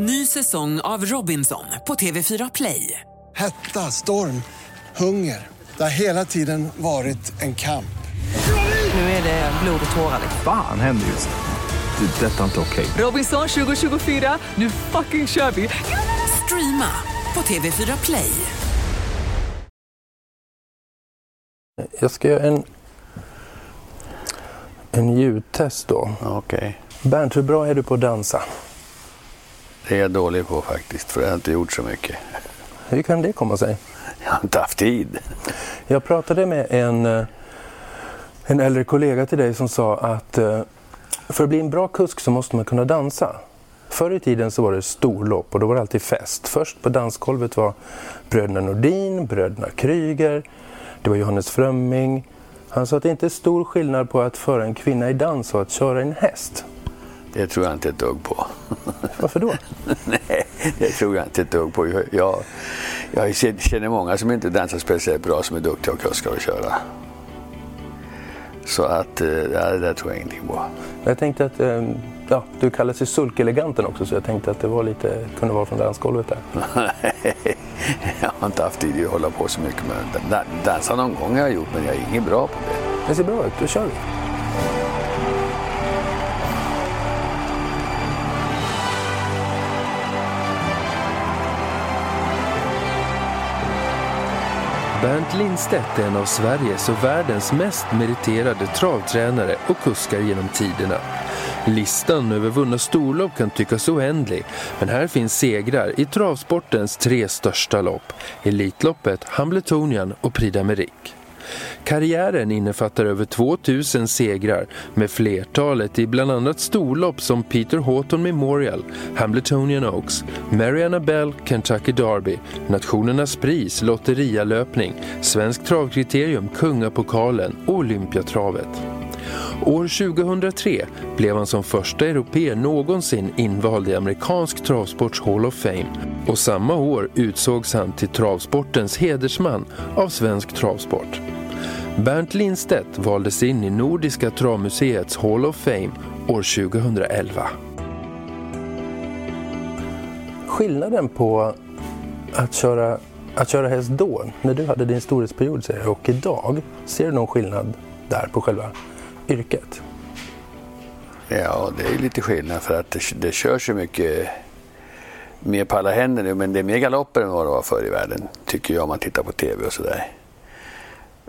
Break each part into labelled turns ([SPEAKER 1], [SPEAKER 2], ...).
[SPEAKER 1] Ny säsong av Robinson på TV4 Play.
[SPEAKER 2] Hetta, storm, hunger. Det har hela tiden varit en kamp.
[SPEAKER 1] Nu är det blod och tårar.
[SPEAKER 3] Fan händer just nu. Det. är Detta är inte okej.
[SPEAKER 1] Robinson 2024, nu fucking kör vi! Streama på TV4 Play.
[SPEAKER 4] Jag ska göra en, en ljudtest då.
[SPEAKER 5] Okej.
[SPEAKER 4] Bernt, hur bra är du på att dansa?
[SPEAKER 5] Det är jag dålig på faktiskt, för jag har inte gjort så mycket.
[SPEAKER 4] Hur kan det komma sig?
[SPEAKER 5] Jag har inte haft tid.
[SPEAKER 4] Jag pratade med en, eh, en äldre kollega till dig som sa att eh, för att bli en bra kusk så måste man kunna dansa. Förr i tiden så var det storlopp och då var det alltid fest. Först på dansgolvet var bröderna Nordin, bröderna Kryger, det var Johannes Frömming. Han sa att det inte är stor skillnad på att föra en kvinna i dans och att köra en häst.
[SPEAKER 5] Det tror jag inte ett dugg på.
[SPEAKER 4] Varför då?
[SPEAKER 5] Nej, det tror jag inte ett dugg på. Jag, jag, jag känner många som inte dansar speciellt bra som är duktiga och kuskar och köra. Så att, eh, ja, det där tror jag ingenting på.
[SPEAKER 4] Jag tänkte att eh, ja, du kallas ju sulkeleganten också så jag tänkte att det var lite, kunde vara från dansgolvet där.
[SPEAKER 5] jag har inte haft tid att hålla på så mycket med da- dansa någon gång har jag gjort men jag är ingen bra på det.
[SPEAKER 4] Det ser bra ut, då kör vi.
[SPEAKER 6] Bernt Lindstedt är en av Sveriges och världens mest meriterade travtränare och kuskar genom tiderna. Listan över vunna storlopp kan tyckas oändlig, men här finns segrar i travsportens tre största lopp, Elitloppet, Hambletonian och Prix d'Amérique. Karriären innefattar över 2000 segrar med flertalet i bland annat storlopp som Peter Houghton Memorial, Hambletonian Oaks, Mariana Bell, Kentucky Derby, Nationernas pris, Lotterialöpning, Svensk travkriterium, Kungapokalen och Olympiatravet. År 2003 blev han som första europeer någonsin invald i amerikansk travsports Hall of Fame och samma år utsågs han till travsportens hedersman av svensk travsport. Bernt Lindstedt valdes in i Nordiska travmuseets Hall of Fame år 2011.
[SPEAKER 4] Skillnaden på att köra, att köra häst då, när du hade din storhetsperiod säger och idag, ser du någon skillnad där på själva yrket?
[SPEAKER 5] Ja, det är lite skillnad för att det, det körs ju mycket mer på alla händer nu men det är mer galopper än vad det var förr i världen tycker jag om man tittar på tv och sådär.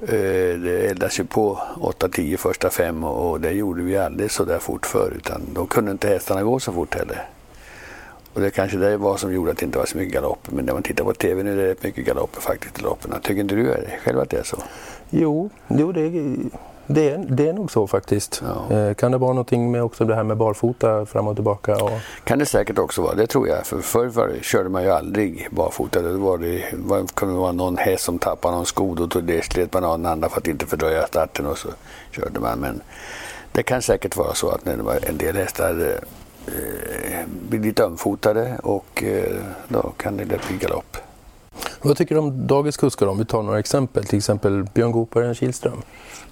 [SPEAKER 5] Eh, det eldas ju på 8-10 första fem och det gjorde vi aldrig så där fort förr utan då kunde inte hästarna gå så fort heller. Och det kanske det var som gjorde att det inte var så mycket galopper men när man tittar på tv nu är det rätt mycket galopper faktiskt i loppen. Tycker inte du själv att det är så?
[SPEAKER 4] Jo, jo det, det, är, det är nog så faktiskt.
[SPEAKER 5] Ja.
[SPEAKER 4] Eh, Kan det vara någonting med också det här med barfota fram och tillbaka? Och,
[SPEAKER 5] Kan det säkert också vara, det tror jag. För förr var, körde man ju aldrig barfota. Det var det, var, kunde vara någon häst som tappade någon sko, då tog det slet man av den andra för att inte fördröja starten och så körde man. Men det kan säkert vara så att när det var en del hästar eh, blir lite ömfotade och eh, då kan det lätt bli galopp.
[SPEAKER 4] vad tycker du om dagens kuskar om vi tar några exempel? Till exempel Björn Goop och Örjan Kihlström.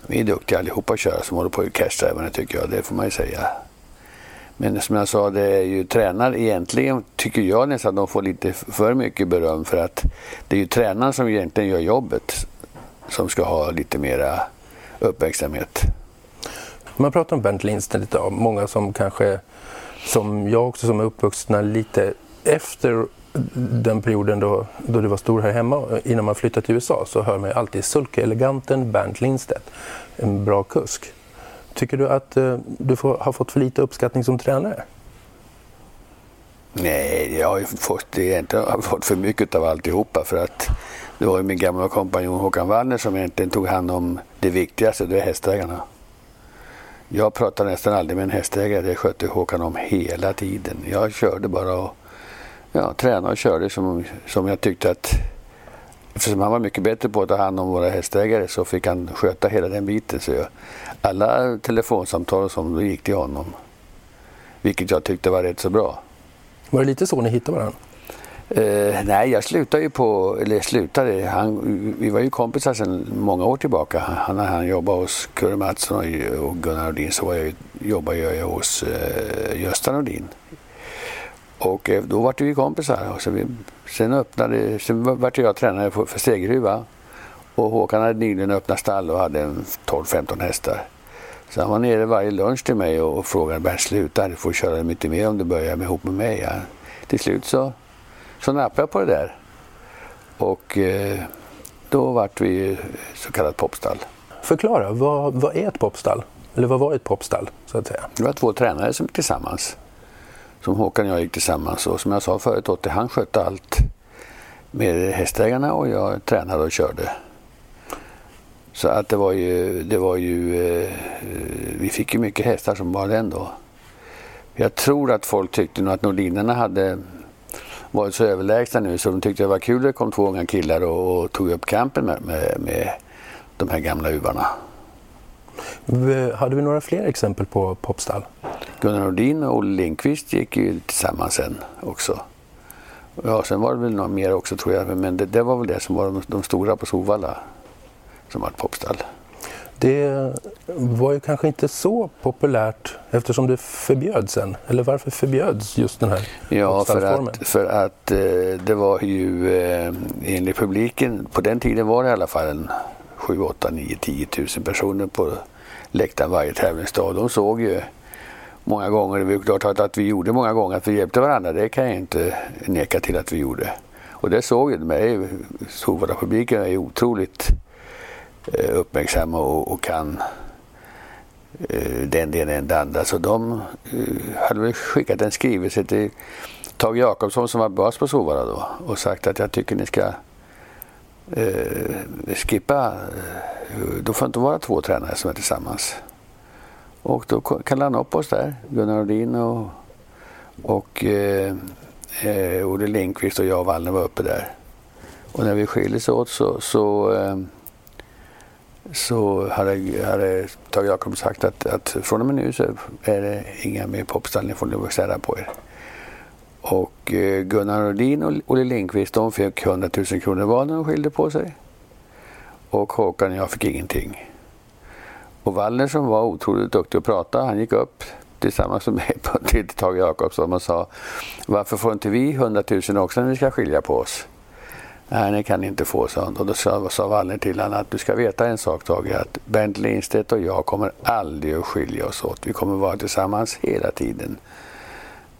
[SPEAKER 5] Vi är duktiga allihopa att köra som håller på i cashdrivarna tycker jag, det får man ju säga. Men som jag sa, det är ju tränare egentligen, tycker jag nästan att de får lite för mycket beröm för att det är ju tränaren som egentligen gör jobbet som ska ha lite mera uppmärksamhet.
[SPEAKER 4] Man pratar om Bernt Lindstedt lite, många som kanske, som jag också som är uppvuxna lite efter den perioden då, då det var stor här hemma, innan man flyttade till USA, så hör man ju alltid sulke-eleganten Bernt Lindstedt. En bra kusk. Tycker du att eh, du får, har fått för lite uppskattning som tränare?
[SPEAKER 5] Nej, jag har ju fått, egentligen har fått för mycket av alltihopa för att det var ju min gamla kompanjon Håkan Wallner som egentligen tog hand om det viktigaste, det är hästägarna. Jag pratade nästan aldrig med en hästägare, det skötte Håkan om hela tiden. Jag körde bara och ja, tränade och körde som, som jag tyckte att eftersom han var mycket bättre på att ta hand om våra hästägare så fick han sköta hela den biten. Så jag, alla telefonsamtal då gick till honom. Vilket jag tyckte var rätt så bra.
[SPEAKER 4] Var det lite så ni hittade varandra?
[SPEAKER 5] Eh, nej, jag slutade ju på, eller slutade, han, vi var ju kompisar sedan många år tillbaka. Han, när han jobbade hos Kurre Mattsson och, och Gunnar Nordin så var jag, jobbade jag hos eh, Gösta Nordin. Och eh, då vart vi kompisar. Och så vi, sen öppnade, sen vart jag tränare för, för Stegeruva. Och Håkan hade nyligen öppnat stall och hade 12-15 hästar. Så han var nere varje lunch till mig och, och frågade Bernt sluta, du får köra mycket mer om du börjar med ihop med mig. Ja. Till slut så, så nappade jag på det där. Och eh, då vart vi så kallat popstall.
[SPEAKER 4] Förklara, vad, vad är ett popstall? Eller vad var ett popstall så att säga?
[SPEAKER 5] Det var två tränare som tillsammans. Som Håkan och jag gick tillsammans och som jag sa förut, Otte, han skötte allt med hästägarna och jag tränade och körde. Så att det var ju, det var ju eh, vi fick ju mycket hästar som var den då. Jag tror att folk tyckte nog att Nordinerna hade varit så överlägsna nu så de tyckte det var kul att det kom två unga killar och, och tog upp kampen med, med, med de här gamla uvarna.
[SPEAKER 4] Hade vi några fler exempel på popstall?
[SPEAKER 5] Gunnar Nordin och Olle Lindqvist gick ju tillsammans sen också. Ja, sen var det väl några mer också tror jag, men det, det var väl det som var de, de stora på Sovalla som var popstall.
[SPEAKER 4] Det var ju kanske inte så populärt eftersom det förbjöds sen. Eller varför förbjöds just den här
[SPEAKER 5] Ja, för att, för att eh, det var ju eh, enligt publiken, på den tiden var det i alla fall en 7, 8, 9, 10 tusen personer på läktaren varje tävlingsdag. De såg ju många gånger, det är klart att vi gjorde många gånger, att vi hjälpte varandra, det kan jag inte neka till att vi gjorde. Och det såg ju mig, Solvalla-publiken är otroligt eh, uppmärksamma och, och kan eh, den delen det andra. Så de eh, hade väl skickat en skrivelse till Tage Jakobsson som var bas på Sovara då och sagt att jag tycker ni ska eh, skippa, eh, då får inte vara två tränare som är tillsammans. Och då kallade han upp oss där, Gunnar Nordin och, och eh, eh, Olle Lindqvist och jag och Wallner var uppe där. Och när vi skildes åt så, så eh, så hade, hade Tage Jakob sagt att, att från och med nu så är det inga mer popstall, ni får lov att städa på er. Och eh, Gunnar Nordin och Olle Lindqvist de fick 100 000 kronor var när de skilde på sig. Och Håkan och jag fick ingenting. Och Wallner som var otroligt duktig att prata, han gick upp tillsammans med mig på till Tage Jakobsson och sa varför får inte vi 100 000 också när vi ska skilja på oss? Nej, det kan ni inte få, sa han. Och då sa, sa Wallner till honom att du ska veta en sak Tage, att Bernt Lindstedt och jag kommer aldrig att skilja oss åt. Vi kommer vara tillsammans hela tiden.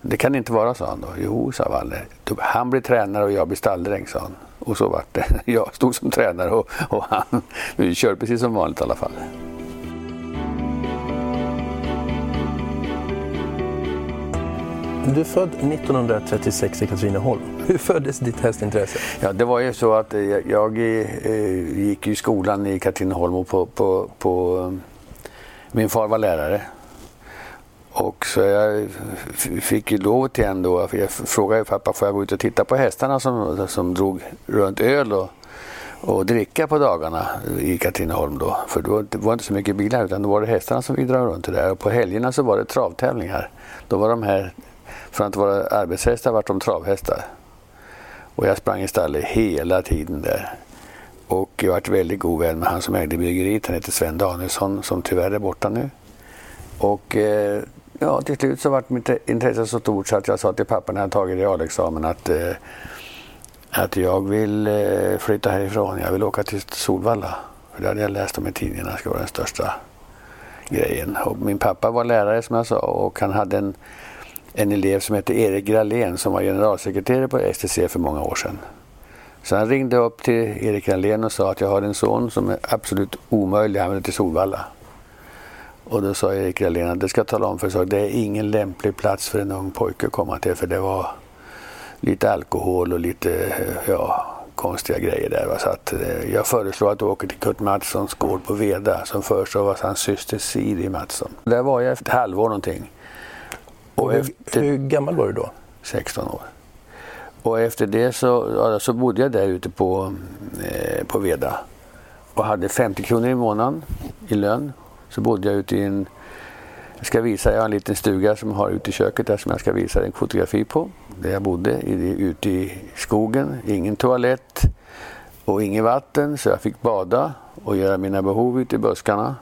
[SPEAKER 5] Det kan inte vara, sa han då. Jo, sa Wallner. Han blir tränare och jag blir stalldräng, sa han. Och så vart det. Jag stod som tränare och, och han vi körde precis som vanligt i alla fall.
[SPEAKER 4] Du är född 1936 i Katrineholm. Hur föddes ditt hästintresse?
[SPEAKER 5] Ja, det var ju så att jag, jag eh, gick i skolan i Katrineholm och på, på, på, min far var lärare. Och så jag fick ju lov till en då, för jag frågade pappa får jag gå ut och titta på hästarna som, som drog runt öl och, och dricka på dagarna i Katrineholm då. För då var det inte så mycket bilar utan då var det hästarna som vi dra runt där. Och på helgerna så var det travtävlingar. Då var de här från att vara arbetshästar vart de travhästar. Och jag sprang i stallet hela tiden där. Och jag varit väldigt god vän med han som ägde bryggeriet. Han heter Sven Danielsson som tyvärr är borta nu. Och eh, ja, till slut så vart mitt intresse så stort så att jag sa till pappa när jag tagit realexamen att, eh, att jag vill eh, flytta härifrån. Jag vill åka till Solvalla. För det hade jag läst om i tidningarna. Det skulle vara den största grejen. Och min pappa var lärare som jag sa och han hade en en elev som hette Erik Gralén som var generalsekreterare på STC för många år sedan. Så han ringde upp till Erik Gralén och sa att jag har en son som är absolut omöjlig, han vill till Solvalla. Och då sa Erik Gralén att det ska tala om för att det är ingen lämplig plats för en ung pojke att komma till för det var lite alkohol och lite ja, konstiga grejer där. Så att, eh, jag föreslår att du åker till Kurt Mattssons gård på Veda som förestår hans syster Siri Mattsson. Där var jag efter ett halvår någonting.
[SPEAKER 4] Och hur, efter, hur gammal var du då?
[SPEAKER 5] 16 år. Och efter det så, ja, så bodde jag där ute på, eh, på Veda och hade 50 kronor i månaden i lön. Så bodde jag ute i en, jag ska visa, jag har en liten stuga som jag har ute i köket där som jag ska visa en fotografi på. Där jag bodde i, ute i skogen, ingen toalett och inget vatten så jag fick bada och göra mina behov ute i buskarna.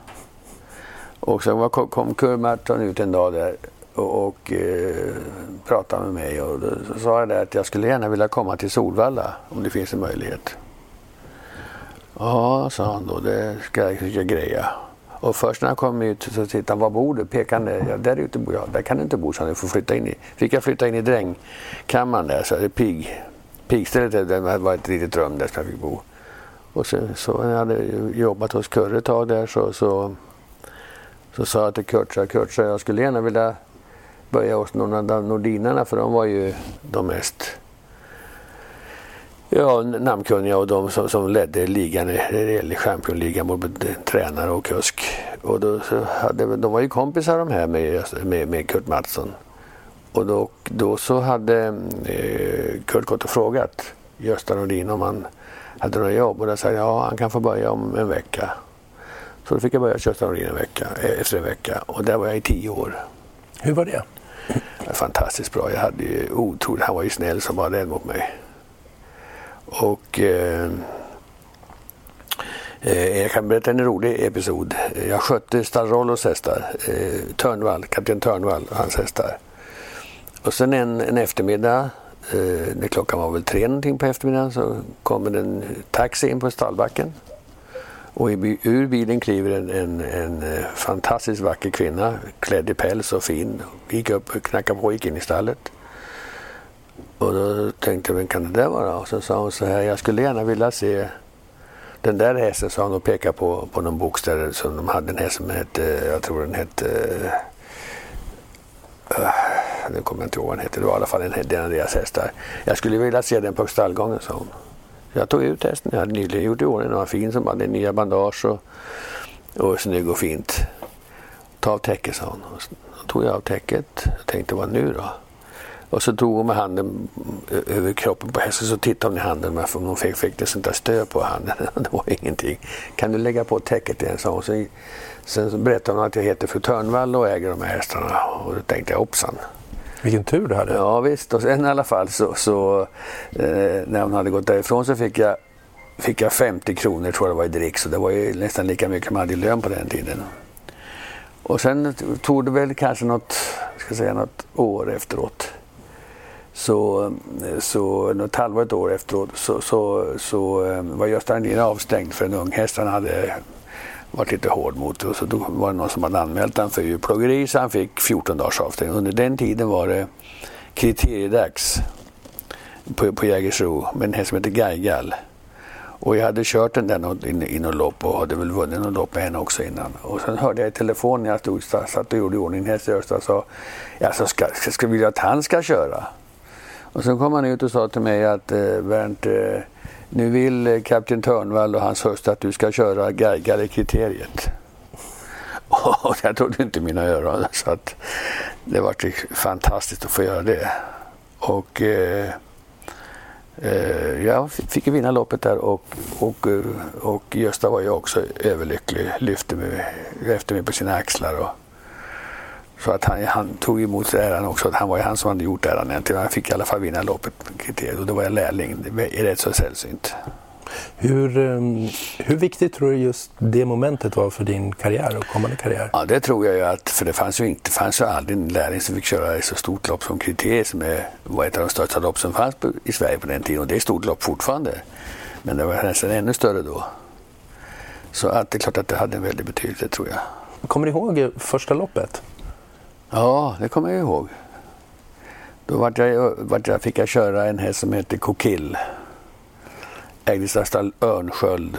[SPEAKER 5] Och så kom, kom Kurmarton ut en dag där och, och eh, pratade med mig och då sa jag att jag skulle gärna vilja komma till Solvalla om det finns en möjlighet. Ja, sa han då, det ska jag, försöka greja. Och först när han kom ut så tittade han, var bor du? Pekade han, ja, där ute bor jag. Där kan du inte bo, så du får flytta in i. Fick jag flytta in i drängkammaren där, så det pigg. Pigstället det var ett litet rum där som jag fick bo. Och så, så när jag hade jobbat hos Kurre ett tag där så, så, så sa jag till Kurt, Kurt jag skulle gärna vilja börja hos någon av nordinarna för de var ju de mest ja, namnkunniga och de som, som ledde ligan, eller championligan, både tränare och kusk. Och då, så hade, de var ju kompisar de här med, med, med Kurt Mattsson. Och då, då så hade eh, Kurt gått och frågat Gösta Nordin om han hade några jobb och då sa ja han kan få börja om en vecka. Så då fick jag börja hos Gösta Nordin en vecka, eh, efter en vecka och där var jag i tio år.
[SPEAKER 4] Hur var det?
[SPEAKER 5] Fantastiskt bra. Jag hade ju otroligt, han var ju snäll som bara den mot mig. Och eh, eh, jag kan berätta en rolig episod. Jag skötte Starrollos hästar, eh, Törnvall, kapten Törnvall och hans hästar. Och sen en, en eftermiddag, eh, när klockan var väl tre någonting på eftermiddagen, så kommer en taxi in på stallbacken. Och ur bilen kliver en, en, en eh, fantastiskt vacker kvinna, klädd i päls och fin. Gick upp, knackade på och gick in i stallet. Och då tänkte jag, vem kan det där vara? Och så sa hon så här, jag skulle gärna vilja se den där hästen, sa hon och pekade på, på någon bokstäver som de hade. En häst som hette, jag tror den hette, uh, nu kommer jag inte ihåg vad den hette, det var i alla fall en, en av deras hästar. Jag skulle vilja se den på stallgången, sa hon. Jag tog ut hästen, jag hade nyligen gjort i ordning, den var fin som hade nya bandage och, och snygg och fint. Ta av täcket, sa hon. Och så tog jag av täcket. Jag tänkte, vad nu då? Och så tog hon med handen över kroppen på hästen så tittade hon i handen om hon fick, fick det sånt där stöd på handen. det var ingenting. Kan du lägga på täcket igen? sa hon. Sen, sen berättade hon att jag heter fru Törnvall och äger de här hästarna. Och då tänkte jag hoppsan.
[SPEAKER 4] Vilken tur du hade.
[SPEAKER 5] Ja visst. Och sen i alla fall så, så eh, när hon hade gått därifrån så fick jag, fick jag 50 kronor tror jag det var i dricks. Och det var ju nästan lika mycket man hade i lön på den tiden. Och sen tog det väl kanske något, ska säga, något år efteråt så, eh, så något halvår, ett år efteråt så, så, så eh, var Gösta Andin avstängd för en ung häst han hade varit lite hård mot. Och så då var det någon som hade anmält honom för djurplågeri så han fick 14 dagars avstängning. Under den tiden var det kriteriedags på, på Jägersro med en häst som heter Gaigal. Och jag hade kört den där in, i något lopp och hade väl vunnit något lopp med henne också innan. Och sen hörde jag i telefon när jag stod, satt och gjorde i ordning häst och sa alltså, ska, ska, ska, ska vilja att han ska köra. Och sen kom han ut och sa till mig att eh, Bernt, eh, nu vill eh, kapten Törnvall och hans hustru att du ska köra Geiger-kriteriet. Och jag trodde inte mina öron. Så att det var fantastiskt att få göra det. Och eh, eh, jag fick vinna loppet där och, och, eh, och Gösta var ju också överlycklig. Lyfte mig, lyfte mig på sina axlar. Och, så att han, han tog emot äran också. Han var ju han som hade gjort äran egentligen. Han fick i alla fall vinna loppet och då var jag lärling. Det är rätt så sällsynt.
[SPEAKER 4] Hur, ehm, hur viktigt tror du just det momentet var för din karriär och kommande karriär?
[SPEAKER 5] Ja, det tror jag ju att, för det fanns ju, inte, fanns ju aldrig en lärling som fick köra ett så stort lopp som kriteriet som är, var ett av de största lopp som fanns i Sverige på den tiden och det är ett stort lopp fortfarande. Men det var nästan ännu större då. Så att det är klart att det hade en väldig betydelse tror jag.
[SPEAKER 4] Kommer du ihåg första loppet?
[SPEAKER 5] Ja, det kommer jag ihåg. Då vart jag, vart jag, fick jag köra en häst som hette Kokill. Ägdes av stall Örnsköld.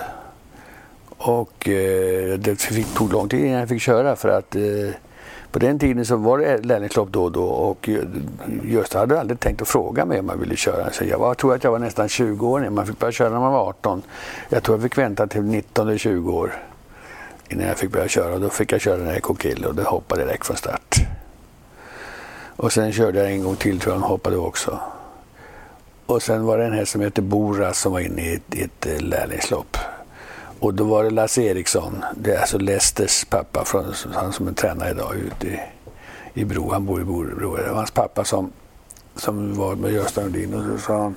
[SPEAKER 5] Och eh, det fick, tog lång tid innan jag fick köra för att eh, på den tiden så var det lärlingslopp då och då och eh, just hade aldrig tänkt att fråga mig om jag ville köra. Så jag var, tror att jag var nästan 20 år när man fick börja köra när man var 18. Jag tror jag fick vänta till 19 eller 20 år innan jag fick börja köra. Då fick jag köra den här Kokill och det hoppade direkt från start. Och sen körde jag en gång till tror jag han hoppade också. Och sen var det en häst som hette Bora som var inne i ett, ett eh, lärlingslopp. Och då var det Lasse Eriksson, det är alltså Lesters pappa, från, han som är tränare idag ute i, i Bro, han bor i Bro. Det var hans pappa som, som var med Gösta Nordin och så sa han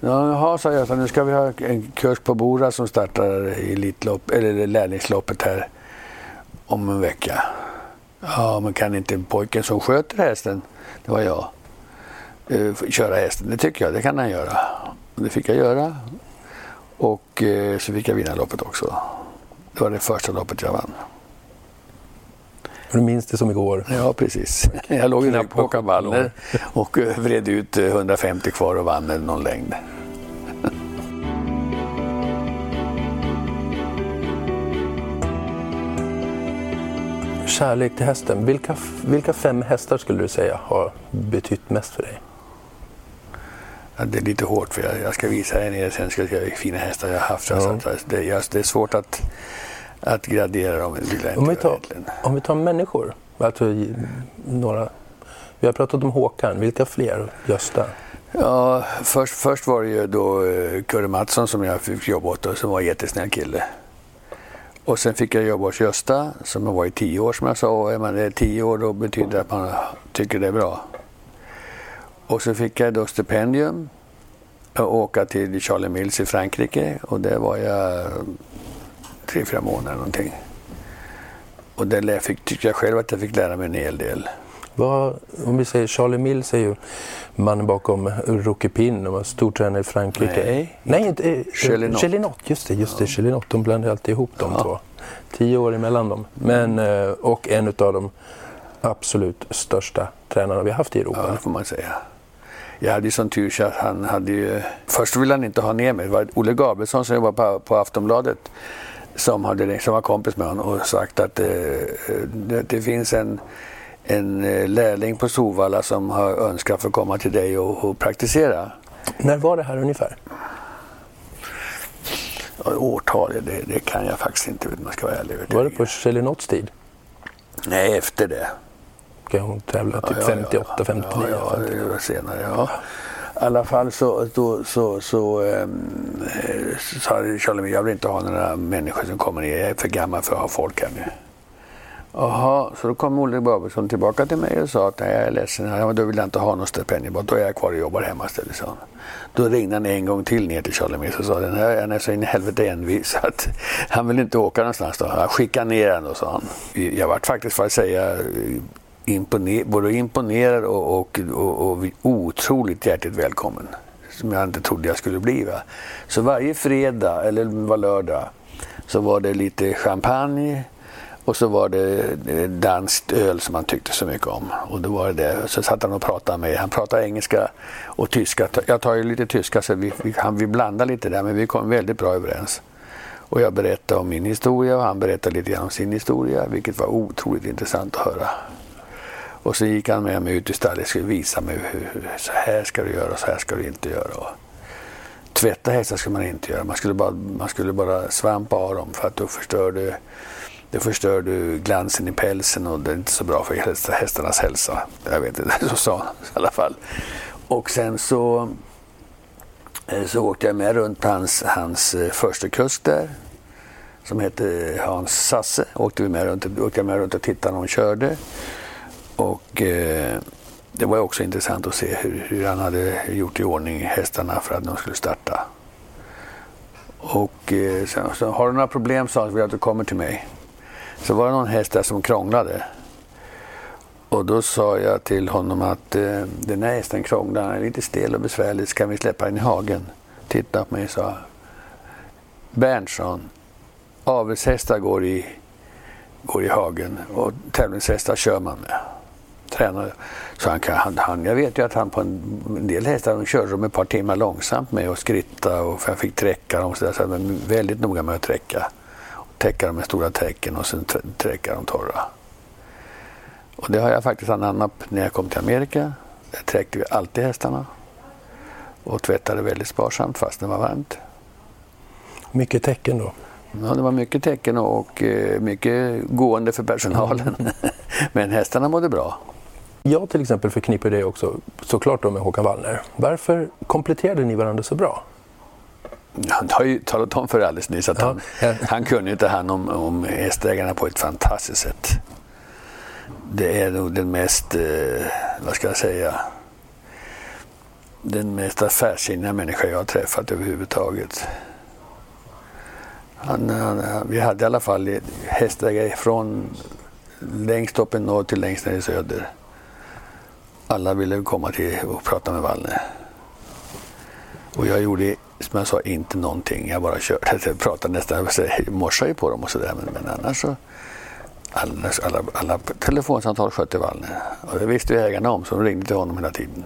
[SPEAKER 5] Jaha, sa Gösta, nu ska vi ha en kurs på Bora som startar i elitlopp, eller lärlingsloppet här om en vecka. Ja, men kan inte pojken som sköter hästen, det var jag, eh, köra hästen? Det tycker jag, det kan han göra. Det fick jag göra. Och eh, så fick jag vinna loppet också. Det var det första loppet jag vann.
[SPEAKER 4] Du minns det som igår?
[SPEAKER 5] Ja, precis. Jag låg i på Håkan Wallner och eh, vred ut 150 kvar och vann någon längd.
[SPEAKER 4] Kärlek till hästen. Vilka, vilka fem hästar skulle du säga har betytt mest för dig?
[SPEAKER 5] Ja, det är lite hårt för jag, jag ska visa dig nere sen ska jag vilka fina hästar jag har haft. Ja. Så det, jag, det är svårt att, att gradera dem.
[SPEAKER 4] Om vi, tar, om vi tar människor, alltså några. Vi har pratat om Håkan, vilka fler? Gösta?
[SPEAKER 5] Ja, först, först var det ju då Kurre Mattsson som jag fick jobba åt och som var en jättesnäll kille. Och sen fick jag jobba hos Gösta som jag var i tio år som jag sa. Och är man är tio år då betyder det att man tycker det är bra. Och så fick jag då stipendium Att åka till Charlie Mills i Frankrike och där var jag eh, tre, fyra månader någonting. Och där fick, tyckte jag själv att jag fick lära mig en hel del.
[SPEAKER 4] Vad, om vi säger Charlie Mills är ju mannen bakom Rookie Pin och var stortränare i Frankrike.
[SPEAKER 5] Nej,
[SPEAKER 4] Nej inte eh, Chelinot. Just det, just det. Ja. Chelinot. De blandar alltid ihop de ja. två. Tio år emellan dem. Men, eh, och en av de absolut största tränarna vi har haft i Europa.
[SPEAKER 5] Ja, det får man säga. Jag hade ju sån tur så att han hade ju... Först ville han inte ha ner mig. Det var Olle Gabrielsson som jobbade på, på Aftonbladet som, hade, som var kompis med honom och sagt att eh, det, det finns en en eh, lärling på Sovalla som har önskat få komma till dig och, och praktisera.
[SPEAKER 4] När var det här ungefär?
[SPEAKER 5] Ja, årtal, det, det, kan jag faktiskt inte om man ska vara ärlig.
[SPEAKER 4] Var det på Chelinots tid?
[SPEAKER 5] Nej, efter det.
[SPEAKER 4] Okej, hon tävlade typ ja, 58, ja, 59?
[SPEAKER 5] Ja, ja, det var senare. Ja. I alla fall så, då, så, så um, sa Charlie, jag vill inte ha några människor som kommer ner. Jag är för gammal för att ha folk här nu. Jaha, så då kom Olle Babelsson tillbaka till mig och sa att nej, jag är ledsen, ja, då vill jag inte ha något stipendium, då är jag kvar och jobbar hemma istället. Så. Då ringde han en gång till ner till Charlie Mills och sa den här är så in i helvete envis att han vill inte åka någonstans då. Han ner honom, sa han. Jag vart faktiskt, för att säga, imponer, både imponerad och, och, och, och otroligt hjärtligt välkommen. Som jag inte trodde jag skulle bli. Va? Så varje fredag, eller var lördag, så var det lite champagne och så var det danskt öl som han tyckte så mycket om. Och då var det Så satt han och pratade med Han pratade engelska och tyska. Jag tar ju lite tyska så vi, vi, vi blandade lite där men vi kom väldigt bra överens. Och jag berättade om min historia och han berättade lite grann om sin historia vilket var otroligt intressant att höra. Och så gick han med mig ut i stallet och skulle visa mig hur, hur, så här ska du göra och så här ska du inte göra. Och tvätta hästar ska man inte göra. Man skulle bara, man skulle bara svampa av dem för att då förstör du det förstör du glansen i pälsen och det är inte så bra för hästarnas hälsa. Jag vet inte, så sa han i alla fall. Och sen så, eh, så åkte jag med runt på hans, hans eh, första kust där som hette Hans Sasse. Åkte, vi med runt, åkte jag med runt och tittade när hon körde. Och eh, det var också intressant att se hur, hur han hade gjort i ordning hästarna för att de skulle starta. Och eh, sen, så har du några problem sa han, så vill jag att du kommer till mig. Så var det någon häst där som krånglade. Och då sa jag till honom att eh, den här hästen krånglar, han är lite stel och besvärlig, ska vi släppa den i hagen? Titta på mig och sa Berntsson, avelshästar går i, går i hagen och tävlingshästar kör man med. Tränare. Så han, han, han, jag vet ju att han på en, en del hästar de körde de ett par timmar långsamt med och skritta och jag fick träcka dem så, där, så jag var väldigt noga med att träcka täcka dem med stora täcken och sen träcka dem torra. Och det har jag faktiskt anammat när jag kom till Amerika. Där träckte vi alltid hästarna och tvättade väldigt sparsamt fast det var varmt.
[SPEAKER 4] Mycket tecken då?
[SPEAKER 5] Ja, det var mycket tecken och eh, mycket gående för personalen. Men hästarna mådde bra.
[SPEAKER 4] Jag till exempel förknippar det också såklart då med Håkan Wallner. Varför kompletterade ni varandra så bra?
[SPEAKER 5] Han har ju talat om för alldeles nyss att han, han kunde ta hand om, om hästägarna på ett fantastiskt sätt. Det är nog den mest, eh, vad ska jag säga, den mest affärssinniga människa jag har träffat överhuvudtaget. Han, han, vi hade i alla fall hästägare från längst upp i norr till längst ner i söder. Alla ville komma till och prata med Wallner. Och jag gjorde, som jag sa, inte någonting. Jag bara körde. Jag pratade nästan, jag morsade ju på dem och sådär. Men, men annars så, alla, alla, alla telefonsamtal skötte Wallner. Och det visste ju ägarna om, så de ringde till honom hela tiden.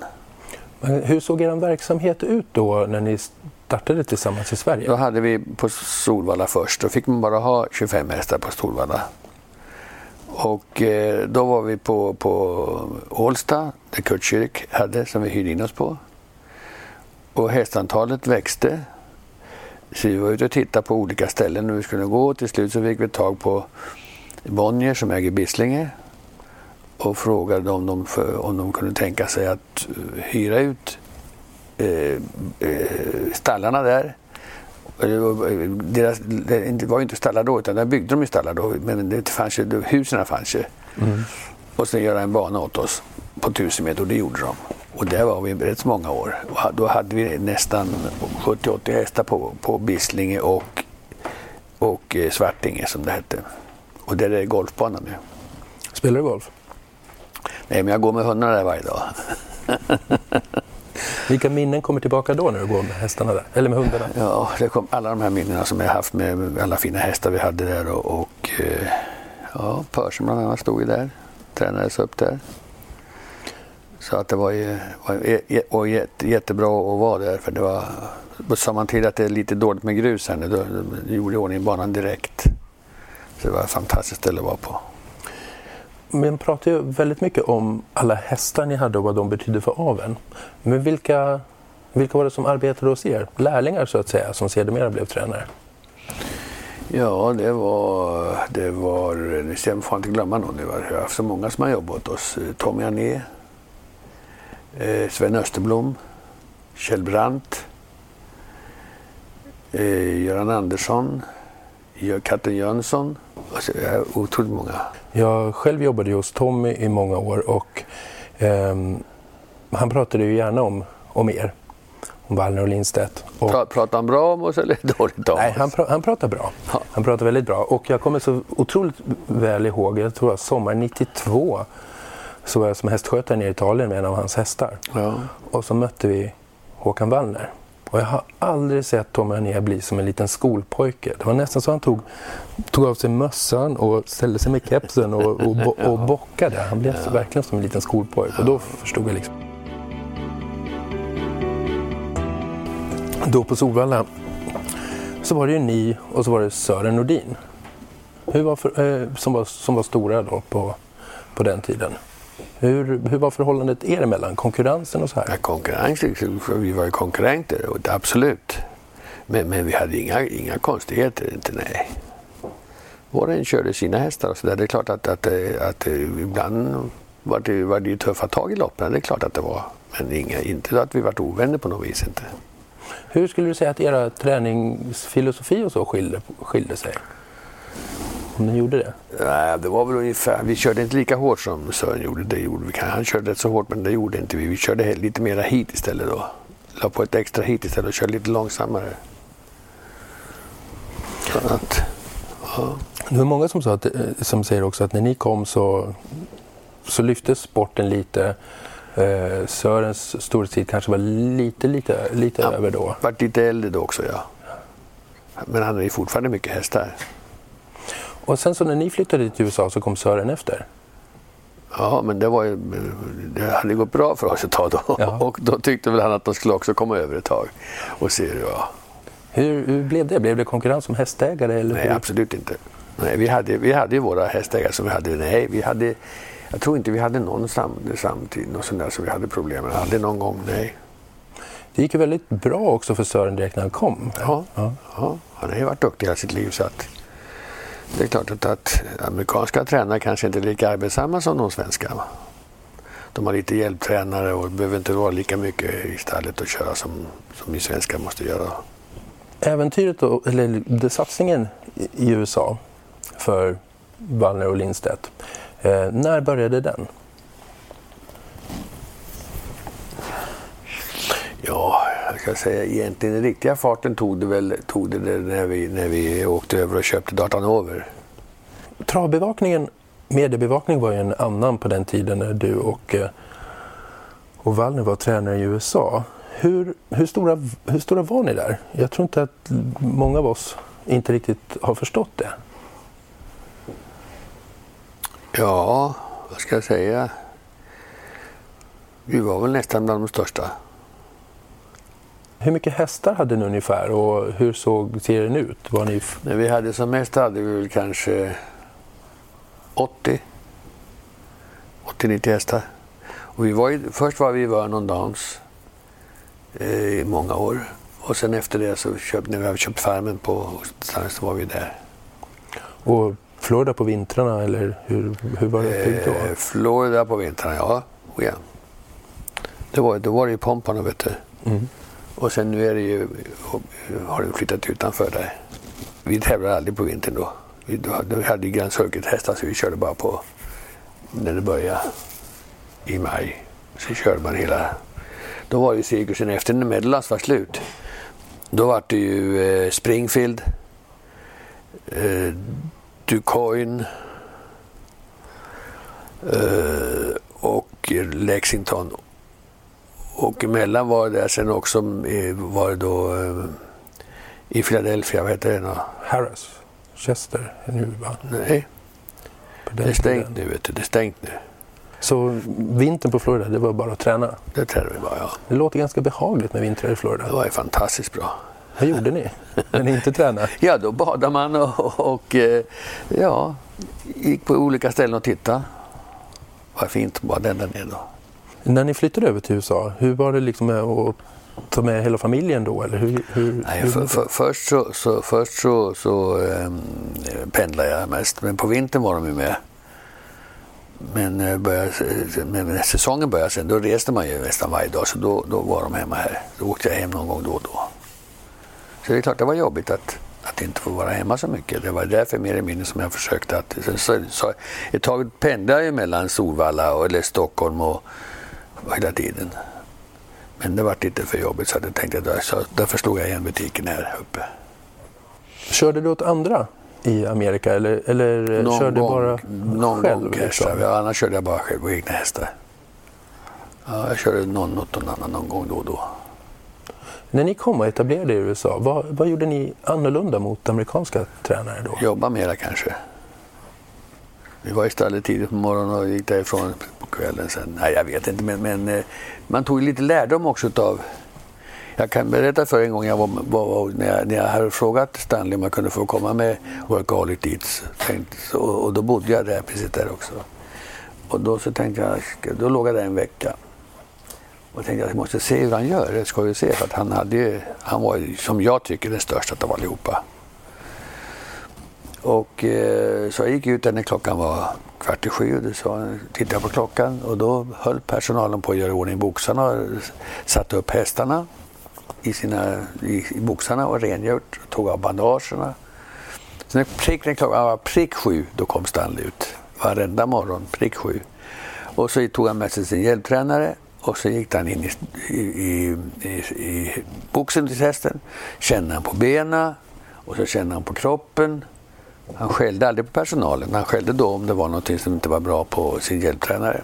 [SPEAKER 4] Men hur såg er verksamhet ut då när ni startade tillsammans i Sverige?
[SPEAKER 5] Då hade vi på Solvalla först. Då fick man bara ha 25 hästar på Solvalla. Och eh, då var vi på, på Ålsta, där Kurt Kyrk hade, som vi hyrde in oss på. Och hästantalet växte. Så vi var ute och tittade på olika ställen och vi skulle gå. Till slut så fick vi tag på Bonnier som äger Bisslinge och frågade om de, för, om de kunde tänka sig att uh, hyra ut uh, uh, stallarna där. Deras, det var ju inte stallar då, utan där byggde de ju stallar då. Men det fanns ju, husen fanns ju. Mm. Och sen göra en bana åt oss på tusen meter och det gjorde de. Och där var vi rätt många år. Och då hade vi nästan 70-80 hästar på, på Bisslinge och, och Svartinge som det hette. Och där är golfbanan nu.
[SPEAKER 4] Spelar du golf?
[SPEAKER 5] Nej, men jag går med hundarna där varje dag.
[SPEAKER 4] Vilka minnen kommer tillbaka då när du går med hästarna där? Eller med hundarna?
[SPEAKER 5] Ja, det kom alla de här minnena som jag haft med alla fina hästar vi hade där och, och eh, ja, Persen bland annat stod ju där. Tränades upp där. Så att det var ju var, jätte, jättebra att vara där för det var Sa man till att det är lite dåligt med grus här nu, då, då gjorde jag ordning banan direkt. Så det var ett fantastiskt ställe att vara på.
[SPEAKER 4] Man pratar ju väldigt mycket om alla hästar ni hade och vad de betydde för aveln. Men vilka, vilka var det som arbetade hos er? Lärlingar så att säga, som sedermera blev tränare?
[SPEAKER 5] Ja, det var, det var, jag får inte glömma någon, jag har haft så många som har jobbat åt oss. Tommy Ané, eh, Sven Österblom, Kjell Brandt, eh, Göran Andersson, Katten Jönsson. Alltså, otroligt många.
[SPEAKER 4] Jag själv jobbade hos Tommy i många år och eh, han pratade ju gärna om, om er. Om Wallner och Lindstedt. Och,
[SPEAKER 5] pra, pratar han bra om oss eller dåligt om
[SPEAKER 4] nej,
[SPEAKER 5] oss?
[SPEAKER 4] Han, pra, han pratar bra. Ja. Han pratar väldigt bra. Och jag kommer så otroligt väl ihåg, jag tror att sommaren 92 så var jag som hästskötare nere i Italien med en av hans hästar. Ja. Och så mötte vi Håkan Wallner. Och jag har aldrig sett Tommy Anér bli som en liten skolpojke. Det var nästan så han tog, tog av sig mössan och ställde sig med kepsen och, och, och, bockade. Han blev ja. verkligen som en liten skolpojke. Och då förstod jag liksom. Då på Solvalla så var det ju ni och så var det Sören Nordin. Hur var för, eh, som, var, som var stora då på, på den tiden. Hur, hur var förhållandet er emellan? Konkurrensen och så här?
[SPEAKER 5] Ja, konkurrens, liksom, vi var ju konkurrenter, absolut. Men, men vi hade inga, inga konstigheter, inte nej. Var och en körde sina hästar och så där. Det är klart att, att, att, att ibland var det, var det ju tuffa tag i loppen, det är klart att det var. Men inga, inte att vi var ovänner på något vis inte.
[SPEAKER 4] Hur skulle du säga att era träningsfilosofi och så skilde, skilde sig? Om den gjorde det?
[SPEAKER 5] Nej, det var väl ungefär, vi körde inte lika hårt som Sören gjorde. Det gjorde vi. Han körde rätt så hårt men det gjorde inte vi. Vi körde lite mera hit istället då. La på ett extra hit istället och körde lite långsammare. Så att,
[SPEAKER 4] ja. Det var många som, sa att, eh, som säger också att när ni kom så, så lyftes sporten lite. Eh, Sörens storhetstid kanske var lite, lite, lite ja, över då.
[SPEAKER 5] Vart lite äldre då också ja. Men han ju fortfarande mycket hästar.
[SPEAKER 4] Och sen så när ni flyttade till USA så kom Sören efter?
[SPEAKER 5] Ja, men det var ju, det hade gått bra för oss ett tag då. Ja. Och då tyckte väl han att de skulle också komma över ett tag och se hur det var.
[SPEAKER 4] Hur, hur blev det? Blev det konkurrens som hästägare? Eller
[SPEAKER 5] nej,
[SPEAKER 4] hur?
[SPEAKER 5] absolut inte. Nej, vi, hade, vi hade ju våra hästägare som vi hade. Nej, vi hade, jag tror inte vi hade någon sam, samtid någon sån där som vi hade problem med. Aldrig någon gång, nej.
[SPEAKER 4] Det gick ju väldigt bra också för Sören direkt när han kom.
[SPEAKER 5] Ja, ja. ja han har ju varit duktig hela sitt liv. Så att, det är klart att, amerikanska tränare kanske inte är lika arbetsamma som de svenska. De har lite hjälptränare och behöver inte vara lika mycket i stallet och köra som, som vi svenskar måste göra.
[SPEAKER 4] Äventyret, då, eller satsningen i USA för Wallner och Lindstedt, eh, när började den?
[SPEAKER 5] Ja, jag ska säga egentligen den riktiga farten tog det väl tog det när, vi, när vi åkte över och köpte Dartanover.
[SPEAKER 4] Travbevakningen mediebevakning var ju en annan på den tiden när du och, eh, och Wallner var tränare i USA. Hur, hur, stora, hur stora var ni där? Jag tror inte att många av oss inte riktigt har förstått det.
[SPEAKER 5] Ja, vad ska jag säga? Vi var väl nästan bland de största.
[SPEAKER 4] Hur mycket hästar hade ni ungefär och hur såg serien ut? Var ni...
[SPEAKER 5] När vi hade som mest hade vi väl kanske 80. 80-90 hästar. Och vi var först var vi i Vernon Downs eh, i många år. Och sen efter det så köpt, när vi hade köpt farmen på så var vi där.
[SPEAKER 4] Och Florida på vintrarna eller hur, hur var det uppbyggt då?
[SPEAKER 5] Eh, Florida på vintrarna, ja. Oh, ja. Det var, då var det ju Pompano vet du.
[SPEAKER 4] Mm.
[SPEAKER 5] Och sen nu är det ju, har de flyttat utanför där. Vi tävlade aldrig på vintern då. Vi, då, hade ju Grand Circuit-hästar så alltså vi körde bara på när det började i maj. Så körde man hela... Då var ju cirkusen efter när Medelhavs var slut. Då var det ju eh, Springfield, eh, Ducoin eh, och Lexington. Och emellan var det sen också eh, var det då eh, i Philadelphia, vad heter det nu?
[SPEAKER 4] Harris? Chester nu va?
[SPEAKER 5] Nej, det är stängt nu vet du. Det är stängt nu.
[SPEAKER 4] Så vintern på Florida, det var bara att träna?
[SPEAKER 5] Det tränade vi bara, ja.
[SPEAKER 4] Det låter ganska behagligt med vintrar i Florida.
[SPEAKER 5] Det var ju fantastiskt bra.
[SPEAKER 4] Vad gjorde ni när ni inte tränade?
[SPEAKER 5] Ja, då badade man och, och eh, ja, gick på olika ställen och tittade. Vad fint bara den där nere då.
[SPEAKER 4] När ni flyttade över till USA, hur var det liksom med att ta med hela familjen då? Eller hur, hur,
[SPEAKER 5] Nej,
[SPEAKER 4] hur
[SPEAKER 5] för, för, först så, så, först så, så ähm, pendlade jag mest, men på vintern var de ju med. Men, eh, började, men säsongen började sen, då reste man ju nästan varje dag, så då, då var de hemma här. Då åkte jag hem någon gång då och då. Så det är klart, det var jobbigt att, att inte få vara hemma så mycket. Det var därför mer eller mindre som jag försökte att... Så, så, ett tag pendlade jag mellan Solvalla och, eller Stockholm och hela tiden. Men det var lite för jobbigt så jag tänkte att så därför slog jag igen butiken här uppe.
[SPEAKER 4] Körde du åt andra i Amerika eller, eller
[SPEAKER 5] Någon
[SPEAKER 4] körde du
[SPEAKER 5] gång,
[SPEAKER 4] bara
[SPEAKER 5] någon
[SPEAKER 4] själv?
[SPEAKER 5] gång
[SPEAKER 4] liksom?
[SPEAKER 5] Ja, annars körde jag bara själv på egna hästar. Ja, jag körde någon åt någon annan någon gång då och då.
[SPEAKER 4] När ni kom och etablerade er i USA, vad, vad gjorde ni annorlunda mot amerikanska tränare då?
[SPEAKER 5] Jobba mera kanske. Vi var i stallet tidigt på morgonen och gick därifrån på kvällen sen. Nej, jag vet inte, men, men eh, man tog lite lärdom också utav... Jag kan berätta för en gång jag var, var, när, jag, när jag hade frågat Stanley om jag kunde få komma med Workaholic dit. Och, och då bodde jag där precis där också. Och då så tänkte jag, då låg jag där en vecka. Och tänkte jag, jag måste se hur han gör, det ska vi se. För att han, hade han var som jag tycker, den största av allihopa. Och eh, så jag gick ut där när klockan var kvart i sju. Och så tittade jag på klockan och då höll personalen på att göra i ordning boxarna och satte upp hästarna i, sina, i, i boxarna och rengjort. Tog av bandagerna. Sen prick, när klockan var prick sju, då kom Stanley ut. Varenda morgon, prick sju. Och så tog han med sig sin hjälptränare och så gick han in i, i, i, i, i boxen till hästen. Kände han på benen och så kände han på kroppen. Han skällde aldrig på personalen. Han skällde då om det var något som inte var bra på sin hjälptränare.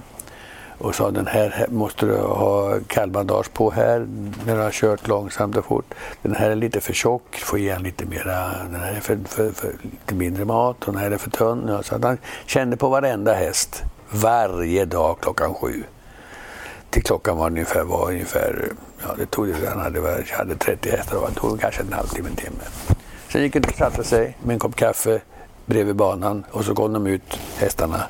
[SPEAKER 5] Och sa den här måste du ha kallbandage på här när du har kört långsamt och fort. Den här är lite för tjock, får ge han lite mera, den här är för, för, för lite mindre mat och den här är för tunn. Ja, så att han kände på varenda häst varje dag klockan sju. Till klockan var ungefär, var ungefär ja det tog, han hade, hade 30 hästar det tog kanske en halvtimme, en timme. Sen gick han och satte sig med en kopp kaffe bredvid banan och så kom de ut, hästarna.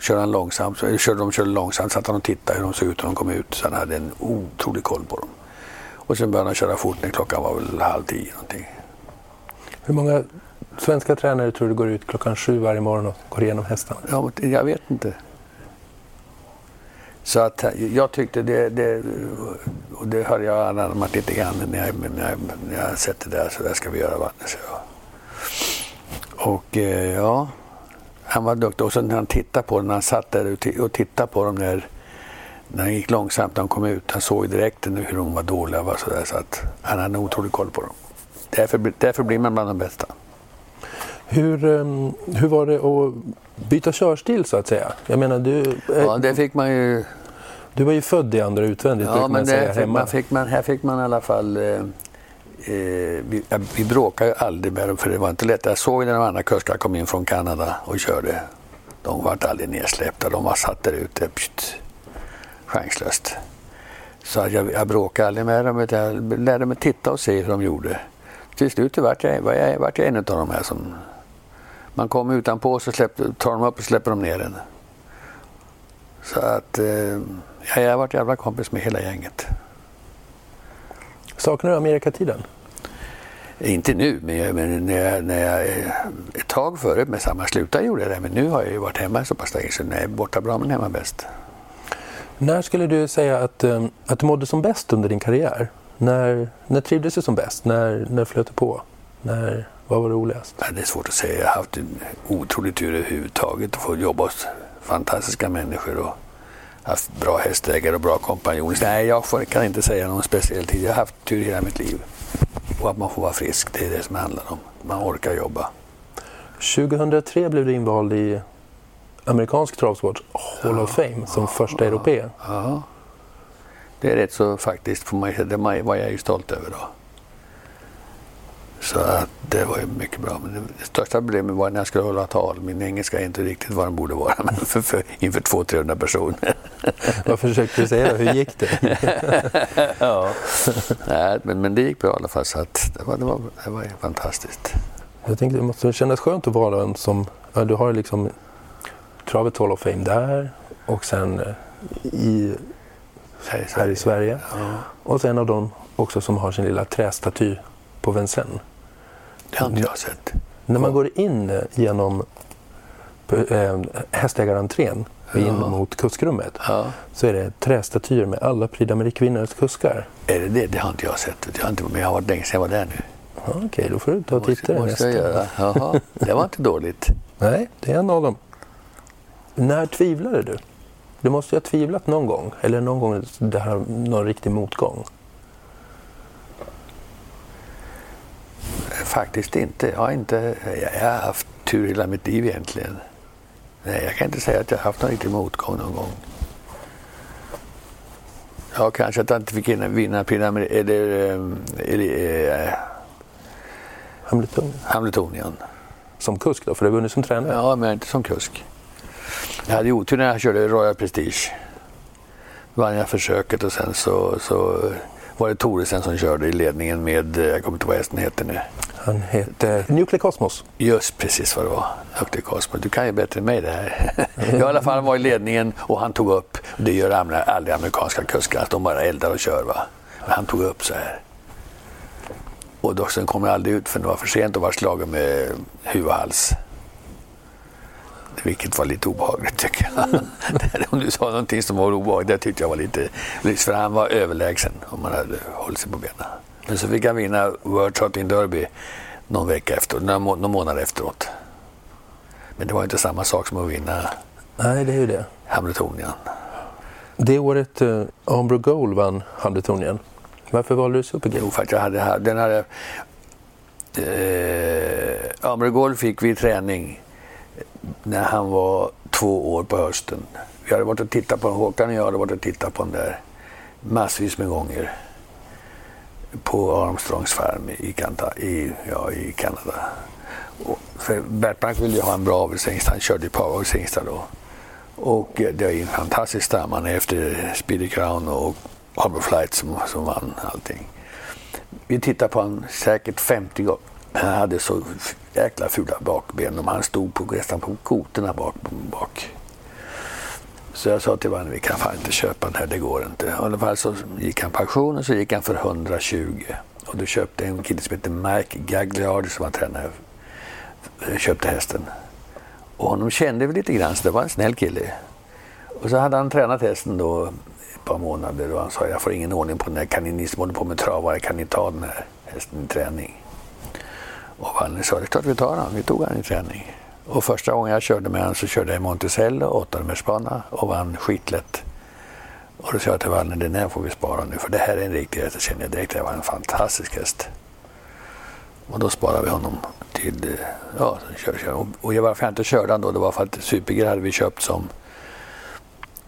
[SPEAKER 5] Körde han långsamt, så, körde de körde långsamt, satt han och tittade hur de såg ut när de kom ut. Så han hade en otrolig koll på dem. Och sen började han köra fort när klockan var väl halv tio någonting.
[SPEAKER 4] Hur många svenska tränare tror du går ut klockan sju varje morgon och går igenom hästarna?
[SPEAKER 5] Ja, jag vet inte. Så att jag tyckte det, det och det har jag anammat lite grann när jag, när jag, när jag sett det där, så där ska vi göra vattnet, så jag. Och eh, ja, han var duktig. Och så när han tittade på dem, när han satt där och tittade på dem när, när han gick långsamt, när de kom ut, han såg ju direkt hur de var dåliga och så där, så att han hade otrolig koll på dem. Därför, därför blir man bland de bästa.
[SPEAKER 4] Hur, um, hur var det att byta körstil så att säga? Jag menar, du, eh,
[SPEAKER 5] Ja, det fick man ju...
[SPEAKER 4] du var ju född i andra utvändigt,
[SPEAKER 5] Ja,
[SPEAKER 4] brukar man
[SPEAKER 5] men
[SPEAKER 4] säga
[SPEAKER 5] det fick man, fick man, här fick man i alla fall... Eh, eh, vi, vi bråkade ju aldrig med dem för det var inte lätt. Jag såg när de andra kuskarna kom in från Kanada och körde. De var aldrig nedsläppta. De var satt där ute. Pst, chanslöst. Så att jag, jag bråkade aldrig med dem. utan Jag lärde mig titta och se hur de gjorde. Till slut vart jag, var jag, vart jag en av de här som... Man kom utanpå så släppte, tar de upp och släpper de ner den. Så att... Eh, ja, jag har varit jävla kompis med hela gänget.
[SPEAKER 4] Saknar du Amerikatiden?
[SPEAKER 5] Inte nu, men, jag, men när, jag, när jag eh, ett tag före med samma sluta gjorde jag det. Men nu har jag ju varit hemma så pass länge så är borta bra men hemma bäst.
[SPEAKER 4] När skulle du säga att, um, att du mådde som bäst under din karriär? När, när trivdes du som bäst? När, när flöt det på? När, vad var roligast?
[SPEAKER 5] Ja, det är svårt att säga. Jag har haft en otrolig tur överhuvudtaget att få jobba hos fantastiska människor och haft bra hästägare och bra kompanjoner. Nej, jag kan inte säga någon speciell tid. Jag har haft tur hela mitt liv. Och att man får vara frisk, det är det som det handlar om. Man orkar jobba.
[SPEAKER 4] 2003 blev du invald i amerikansk travsport Hall of Fame som första europé.
[SPEAKER 5] Ja. Det är rätt så faktiskt, får man, det var jag ju stolt över då. Så att det var ju mycket bra. Men det, största problemet var när jag skulle hålla tal. Min engelska är inte riktigt vad den borde vara men för, för, inför 200-300 personer.
[SPEAKER 4] Vad försökte du säga? Hur gick det?
[SPEAKER 5] ja. Nej, men, men det gick bra i alla fall. Så att det, var, det, var, det var fantastiskt.
[SPEAKER 4] Jag tänkte det måste kännas skönt att vara en som, ja, du har liksom travet Hall of Fame där och sen eh, i,
[SPEAKER 5] Här i
[SPEAKER 4] här i Sverige.
[SPEAKER 5] Ja,
[SPEAKER 4] Och sen av dem också som har sin lilla trästaty på Vincennes.
[SPEAKER 5] Det har inte jag sett.
[SPEAKER 4] När man går in eh, genom eh, hästägarentrén in
[SPEAKER 5] Ja.
[SPEAKER 4] mot kuskrummet
[SPEAKER 5] Ja.
[SPEAKER 4] så är det trästatyer med alla Prix d'Amérique-vinnarens kuskar.
[SPEAKER 5] Är det det? Det har inte jag sett. Jag har inte, men jag har varit länge sedan jag var där nu.
[SPEAKER 4] Ja, Okej, då får du ta och titta där
[SPEAKER 5] måste
[SPEAKER 4] nästa.
[SPEAKER 5] göra. Jaha, det var inte dåligt.
[SPEAKER 4] Nej, det är en av dem. När tvivlade du? Du måste ju ha tvivlat någon gång, eller någon gång det här, någon riktig motgång.
[SPEAKER 5] Faktiskt inte. Jag har, inte, jag har haft tur hela mitt liv egentligen. Nej, jag kan inte säga att jag har haft någon riktig motgång någon gång. Ja, kanske att jag inte fick in- vinna d'Amérique- eller, eller eh,
[SPEAKER 4] Hamilton.
[SPEAKER 5] Hamiltonian.
[SPEAKER 4] Som kusk då, för du har vunnit som tränare.
[SPEAKER 5] Ja, men inte som kusk. Jag hade otur när jag körde Royal Prestige. Vann jag försöket och sen så, så var det Thoresen som körde i ledningen med, eh, jag kommer inte ihåg vad hästen heter nu.
[SPEAKER 4] Han heter Nuclear Cosmos.
[SPEAKER 5] Just precis vad det var. Duktig Cosmo. Du kan ju bättre än mig det här. Jag i alla fall var i ledningen och han tog upp. Det gör aldrig amerikanska kuskar, att de bara eldar och kör. Va? Men han tog upp så här. Och då sen kom jag aldrig ut för det var för sent och var slagen med huvud och hals. Vilket var lite obehagligt tycker jag. Det- Om du sa någonting som var obehagligt, det tyckte jag var lite... För han var överlägsen om man hade hållit sig på benen. Men så fick han vinna World Trotting Derby någon vecka efter, några må- någon månad efteråt. Men det var inte samma sak som att vinna
[SPEAKER 4] Nej, det är ju det.
[SPEAKER 5] Hamiltonian.
[SPEAKER 4] Det året uh, Ambro Gold vann Hamiltonien. Varför valde du Super-G?
[SPEAKER 5] Jo, för att jag hade, den hade... Eh, Amregol fick vi i träning när han var två år på hösten. Vi hade varit och tittat på den, Håkan och jag hade varit och tittat på den där massvis med gånger. På Armstrongs farm i, Kanta, i, ja, i Kanada. Och för Bert ville ju ha en bra avelshingst, han körde ju på avelshingstar då. Och eh, det är en fantastisk stam, han är efter Speedy Crown och Harbor Flight som, som vann allting. Vi tittade på honom säkert 50 gånger. Han hade så jäkla fula bakben och han stod på, nästan på kotorna bak, bak. Så jag sa till honom, vi kan fan inte köpa den här, det går inte. I alla fall så gick han pension och så gick han för 120. Och då köpte en kille som hette Mike Gagliardi som var tränare, eh, köpte hästen. Och honom kände vi lite grann, så det var en snäll kille. Och så hade han tränat hästen då ett par månader och han sa jag får ingen ordning på den här, kan ni, ni som håller på med travar. kan ni ta den här hästen i träning? Och Wallner sa det är klart vi tar han, vi tog han i träning. Och första gången jag körde med honom så körde jag i Monticello, åttanumersbana och vann skitlätt. Och då sa jag till Wallner, den här får vi spara nu för det här är en riktig häst, jag känner direkt att det var en fantastisk häst. Och då sparade vi honom till... Eh, ja, kör, kör. Och, och varför jag inte körde han då, det var för att Super hade vi köpt som,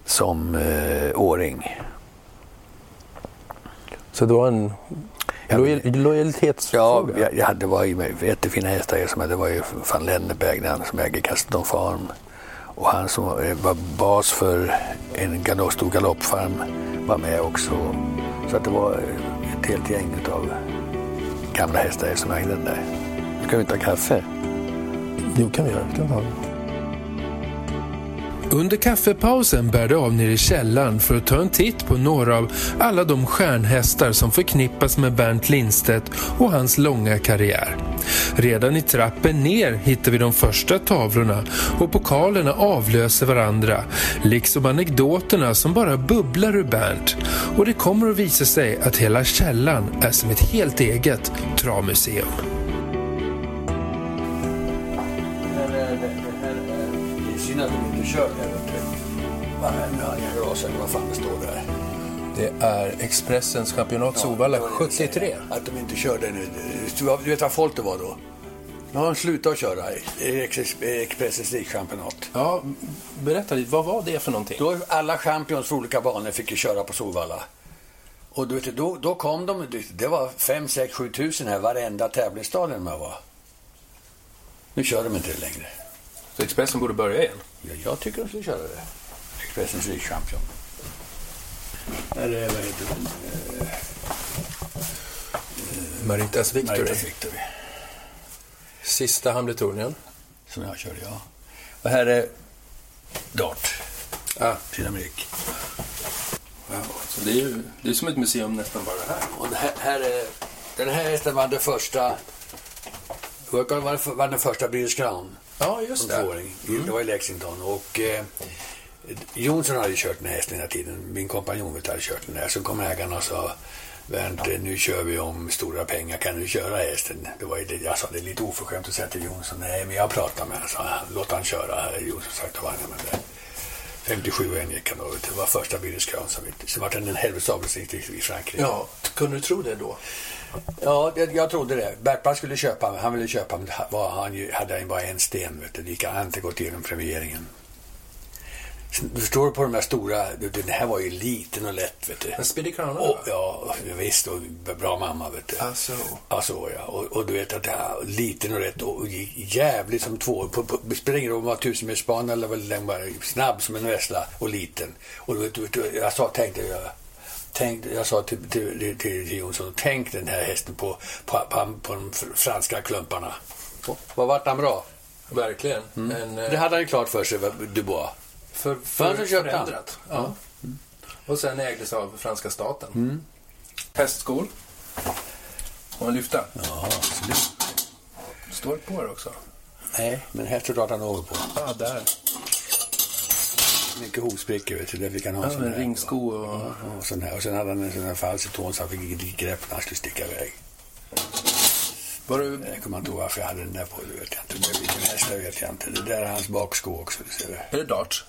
[SPEAKER 5] som eh, åring.
[SPEAKER 4] Så det var en lojal,
[SPEAKER 5] Ja,
[SPEAKER 4] lojalitetsfråga?
[SPEAKER 5] jag, jag det var ju jättefina hästar som det var ju van Lenneberg som äger Castle Farm. Och han som var- bas för en galopp, stor galoppfarm var med också. Så att det var ett helt gäng av gamla hästar som ägde den där. Nu kan vi ta kaffe.
[SPEAKER 4] Jo, kan vi göra. Kan vi ha.
[SPEAKER 6] Under kaffepausen bär det av ner i källaren för att ta en titt på några av alla de stjärnhästar som förknippas med Bernt Lindstedt och hans långa karriär. Redan i trappen ner hittar vi de första tavlorna och pokalerna avlöser varandra, liksom anekdoterna som bara bubblar ur Bernt. Och det kommer att visa sig att hela källaren är som ett helt eget travmuseum.
[SPEAKER 5] Synd att de inte händer? Jag rasar vad fan det står där.
[SPEAKER 4] Det är Expressens championat Solvalla 73.
[SPEAKER 5] Att de inte körde nu. Du vet vad folk det var då? Nu har de slutat att köra Expressens rikschampionat.
[SPEAKER 4] Ja, berätta lite. Vad var det för någonting?
[SPEAKER 5] Då alla champions för olika banor fick ju köra på Solvalla. Och du vet, då, då kom de, det var 5, 6, 7 tusen här varenda tävlingsdag man var. Nu kör de inte det längre.
[SPEAKER 4] Så Expressen borde börja igen?
[SPEAKER 5] Ja, jag tycker de skulle köra det. Expressens rikschampion. Här är, vad heter den?
[SPEAKER 4] Maritas Victory.
[SPEAKER 5] Maritas Victory.
[SPEAKER 4] Sista Hamiltonien.
[SPEAKER 5] Som jag körde, ja. Och här är Dart.
[SPEAKER 4] Ah,
[SPEAKER 5] Sydamerik.
[SPEAKER 4] wow. Så det är ju det är som ett museum nästan bara här.
[SPEAKER 5] Och det här, här är, den här hästen var den första... Var, var den första British Crown.
[SPEAKER 4] Ja, just
[SPEAKER 5] Som
[SPEAKER 4] det.
[SPEAKER 5] tvååring. Det var i Lexington. Och eh, Jonsson hade kört den här hästen hela tiden. Min kompanjon vet, hade kört den där. Så kom ägaren och sa Bernt, nu kör vi om stora pengar. Kan du köra hästen? Det var jag sa det är lite oförskämt att säga till Jonsson. Nej, men jag pratar med honom. sa. Låt han köra. Jonsson sagt vann jag med det. 57 och en gick han. Det var första British Crown som. Sen var det en i i Frankrike.
[SPEAKER 4] Ja, kunde du tro det då?
[SPEAKER 5] Ja, jag, jag trodde det. Bertman skulle köpa, han ville köpa, men det var, han hade bara en sten. Vet du. Det gick han inte gått igenom premieringen. Du förstår på de här stora, den här var ju liten och lätt. Vet du.
[SPEAKER 4] En Speedy Crown?
[SPEAKER 5] Ja, visst. Och bra mamma, vet du.
[SPEAKER 4] Alltså.
[SPEAKER 5] Alltså, ja. Och, och du vet att det här, liten och rätt och jävligt som två. På, på, det spelar ingen roll om man var tusenmetersbana eller den var snabb som en vessla och liten. Och du vet, du vet, jag sa, tänkte jag, tänkte, jag sa till, till, till, till Jonsson, tänk den här hästen på, på, på, på de fr- franska klumparna. Vad vart han bra?
[SPEAKER 4] Verkligen. En, eh,
[SPEAKER 5] Det hade han ju klart för sig, Dubois.
[SPEAKER 4] för,
[SPEAKER 5] För
[SPEAKER 4] för,
[SPEAKER 5] köpte han.
[SPEAKER 4] förändrat. Ja. Och sen ägdes av franska staten. Hästskor. Och en lyfta.
[SPEAKER 5] Ja, absolut.
[SPEAKER 4] Står det på här också?
[SPEAKER 5] Nej, men här står han över på.
[SPEAKER 4] Ja, där.
[SPEAKER 5] Mycket hovsprickor, vet du. Där fick han ha
[SPEAKER 4] Ja,
[SPEAKER 5] sån här.
[SPEAKER 4] ringsko och...
[SPEAKER 5] Ja, och, sån här. och sen hade han en sån här fals i tån så han fick inget grepp när han skulle sticka iväg.
[SPEAKER 4] Var du...
[SPEAKER 5] Jag kommer inte ihåg varför jag hade den där på. Det vet jag inte. Men vilken häst det vet jag inte. Det där är hans baksko också. Du ser det.
[SPEAKER 4] Är det dart?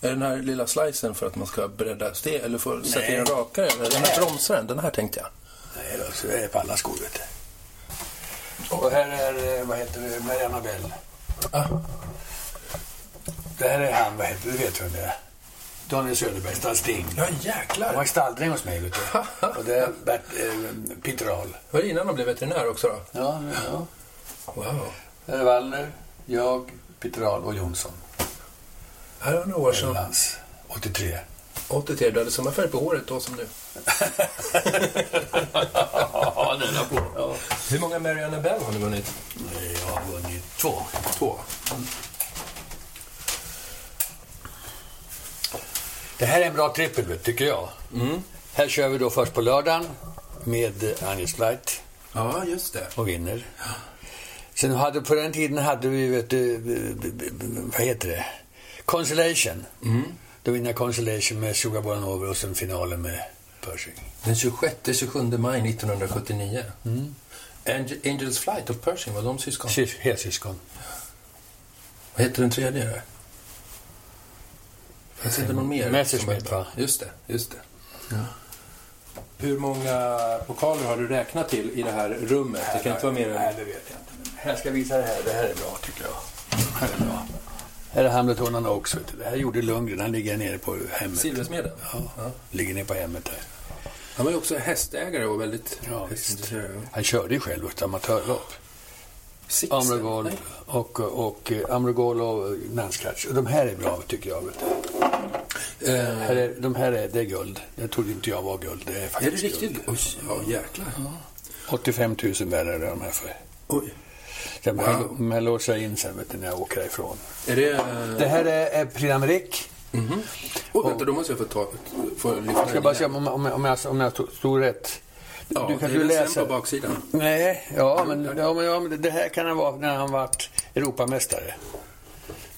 [SPEAKER 4] Är den här lilla slicen för att man ska bredda steg eller för att sätta in rakare? Eller den här bromsaren, den här tänkte jag.
[SPEAKER 5] Nej då, så är det på alla skor vet du. Och här är, vad heter det, Mariana Bell.
[SPEAKER 4] Ah,
[SPEAKER 5] Det här är han, vad heter det, vet du vem det är? Daniel Söderberg, Stan Sting.
[SPEAKER 4] ja
[SPEAKER 5] Han var
[SPEAKER 4] jäklar!
[SPEAKER 5] stalldräng hos mig, vet du. Och det är Bert, eh, Peter Ahl.
[SPEAKER 4] Var det innan han blev veterinär också då?
[SPEAKER 5] Ja, ja.
[SPEAKER 4] Wow.
[SPEAKER 5] Här är Wallner, jag, Peter Ahl och Jonsson.
[SPEAKER 4] Här var några år sedan.
[SPEAKER 5] Överlands. 83.
[SPEAKER 4] 83, du hade samma färg på håret då som nu.
[SPEAKER 5] ja, den är på. Ja.
[SPEAKER 4] Hur många Marianne Bell har ni vunnit?
[SPEAKER 5] Jag har vunnit två.
[SPEAKER 4] Två.
[SPEAKER 5] Det här är en bra trippel, tycker jag. Här kör vi då först på lördagen med Agnes Flight
[SPEAKER 4] Ja, just det.
[SPEAKER 5] och vinner. Sen hade, på den tiden hade vi, vet du, vad heter det? Consolation. Då vinner jag Consolation med Sugar Boranover och sen finalen med Pershing.
[SPEAKER 4] Den 26-27 maj 1979. Angel, Angels Flight och Pershing, var de syskon?
[SPEAKER 5] Sys- Helsyskon.
[SPEAKER 4] Vad heter den tredje? Finns det inte någon mer?
[SPEAKER 5] Messerschmitt, va?
[SPEAKER 4] Just det, just det. Hur många pokaler har du räknat till i det här rummet? Det kan inte vara mer
[SPEAKER 5] Nej,
[SPEAKER 4] än...
[SPEAKER 5] det vet jag inte. Men här ska jag visa det här. Det här är bra tycker jag. Här är bra. Här är Hamilton and Oaks. Vet du. Det här gjorde Lundgren. Han ligger nere på hemmet.
[SPEAKER 4] Silversmeden?
[SPEAKER 5] Ja, ligger nere på hemmet här.
[SPEAKER 4] Han var ju också hästägare och väldigt
[SPEAKER 5] Ja,
[SPEAKER 4] hästintresserad.
[SPEAKER 5] Han körde ju själv ett amatörlopp.
[SPEAKER 4] Sixten?
[SPEAKER 5] Amrogol och, och, och Amrogol och Nanscratch. De här är bra tycker jag.
[SPEAKER 4] Eh,
[SPEAKER 5] Här är, de här är, det är guld. Det trodde inte jag var guld. Det är
[SPEAKER 4] är det
[SPEAKER 5] faktiskt
[SPEAKER 4] riktigt?
[SPEAKER 5] guld.
[SPEAKER 4] Oj, ja jäklar.
[SPEAKER 5] 85 000 värre är de här för.
[SPEAKER 4] Oj.
[SPEAKER 5] Sen wow. jag, men jag låser in sen vet du, när jag åker härifrån.
[SPEAKER 4] Är det...
[SPEAKER 5] Det här är, är Prix d'Amérique.
[SPEAKER 4] Oj, vänta, då måste jag få, ta, få lyfta
[SPEAKER 5] Jag ska bara se om, om, om, jag, om jag stod rätt.
[SPEAKER 4] Ja,
[SPEAKER 5] du kan
[SPEAKER 4] är
[SPEAKER 5] du
[SPEAKER 4] det
[SPEAKER 5] läsa.
[SPEAKER 4] sen på baksidan?
[SPEAKER 5] Nej, ja men, ja, men, ja, men det här kan ha varit när han varit Europamästare.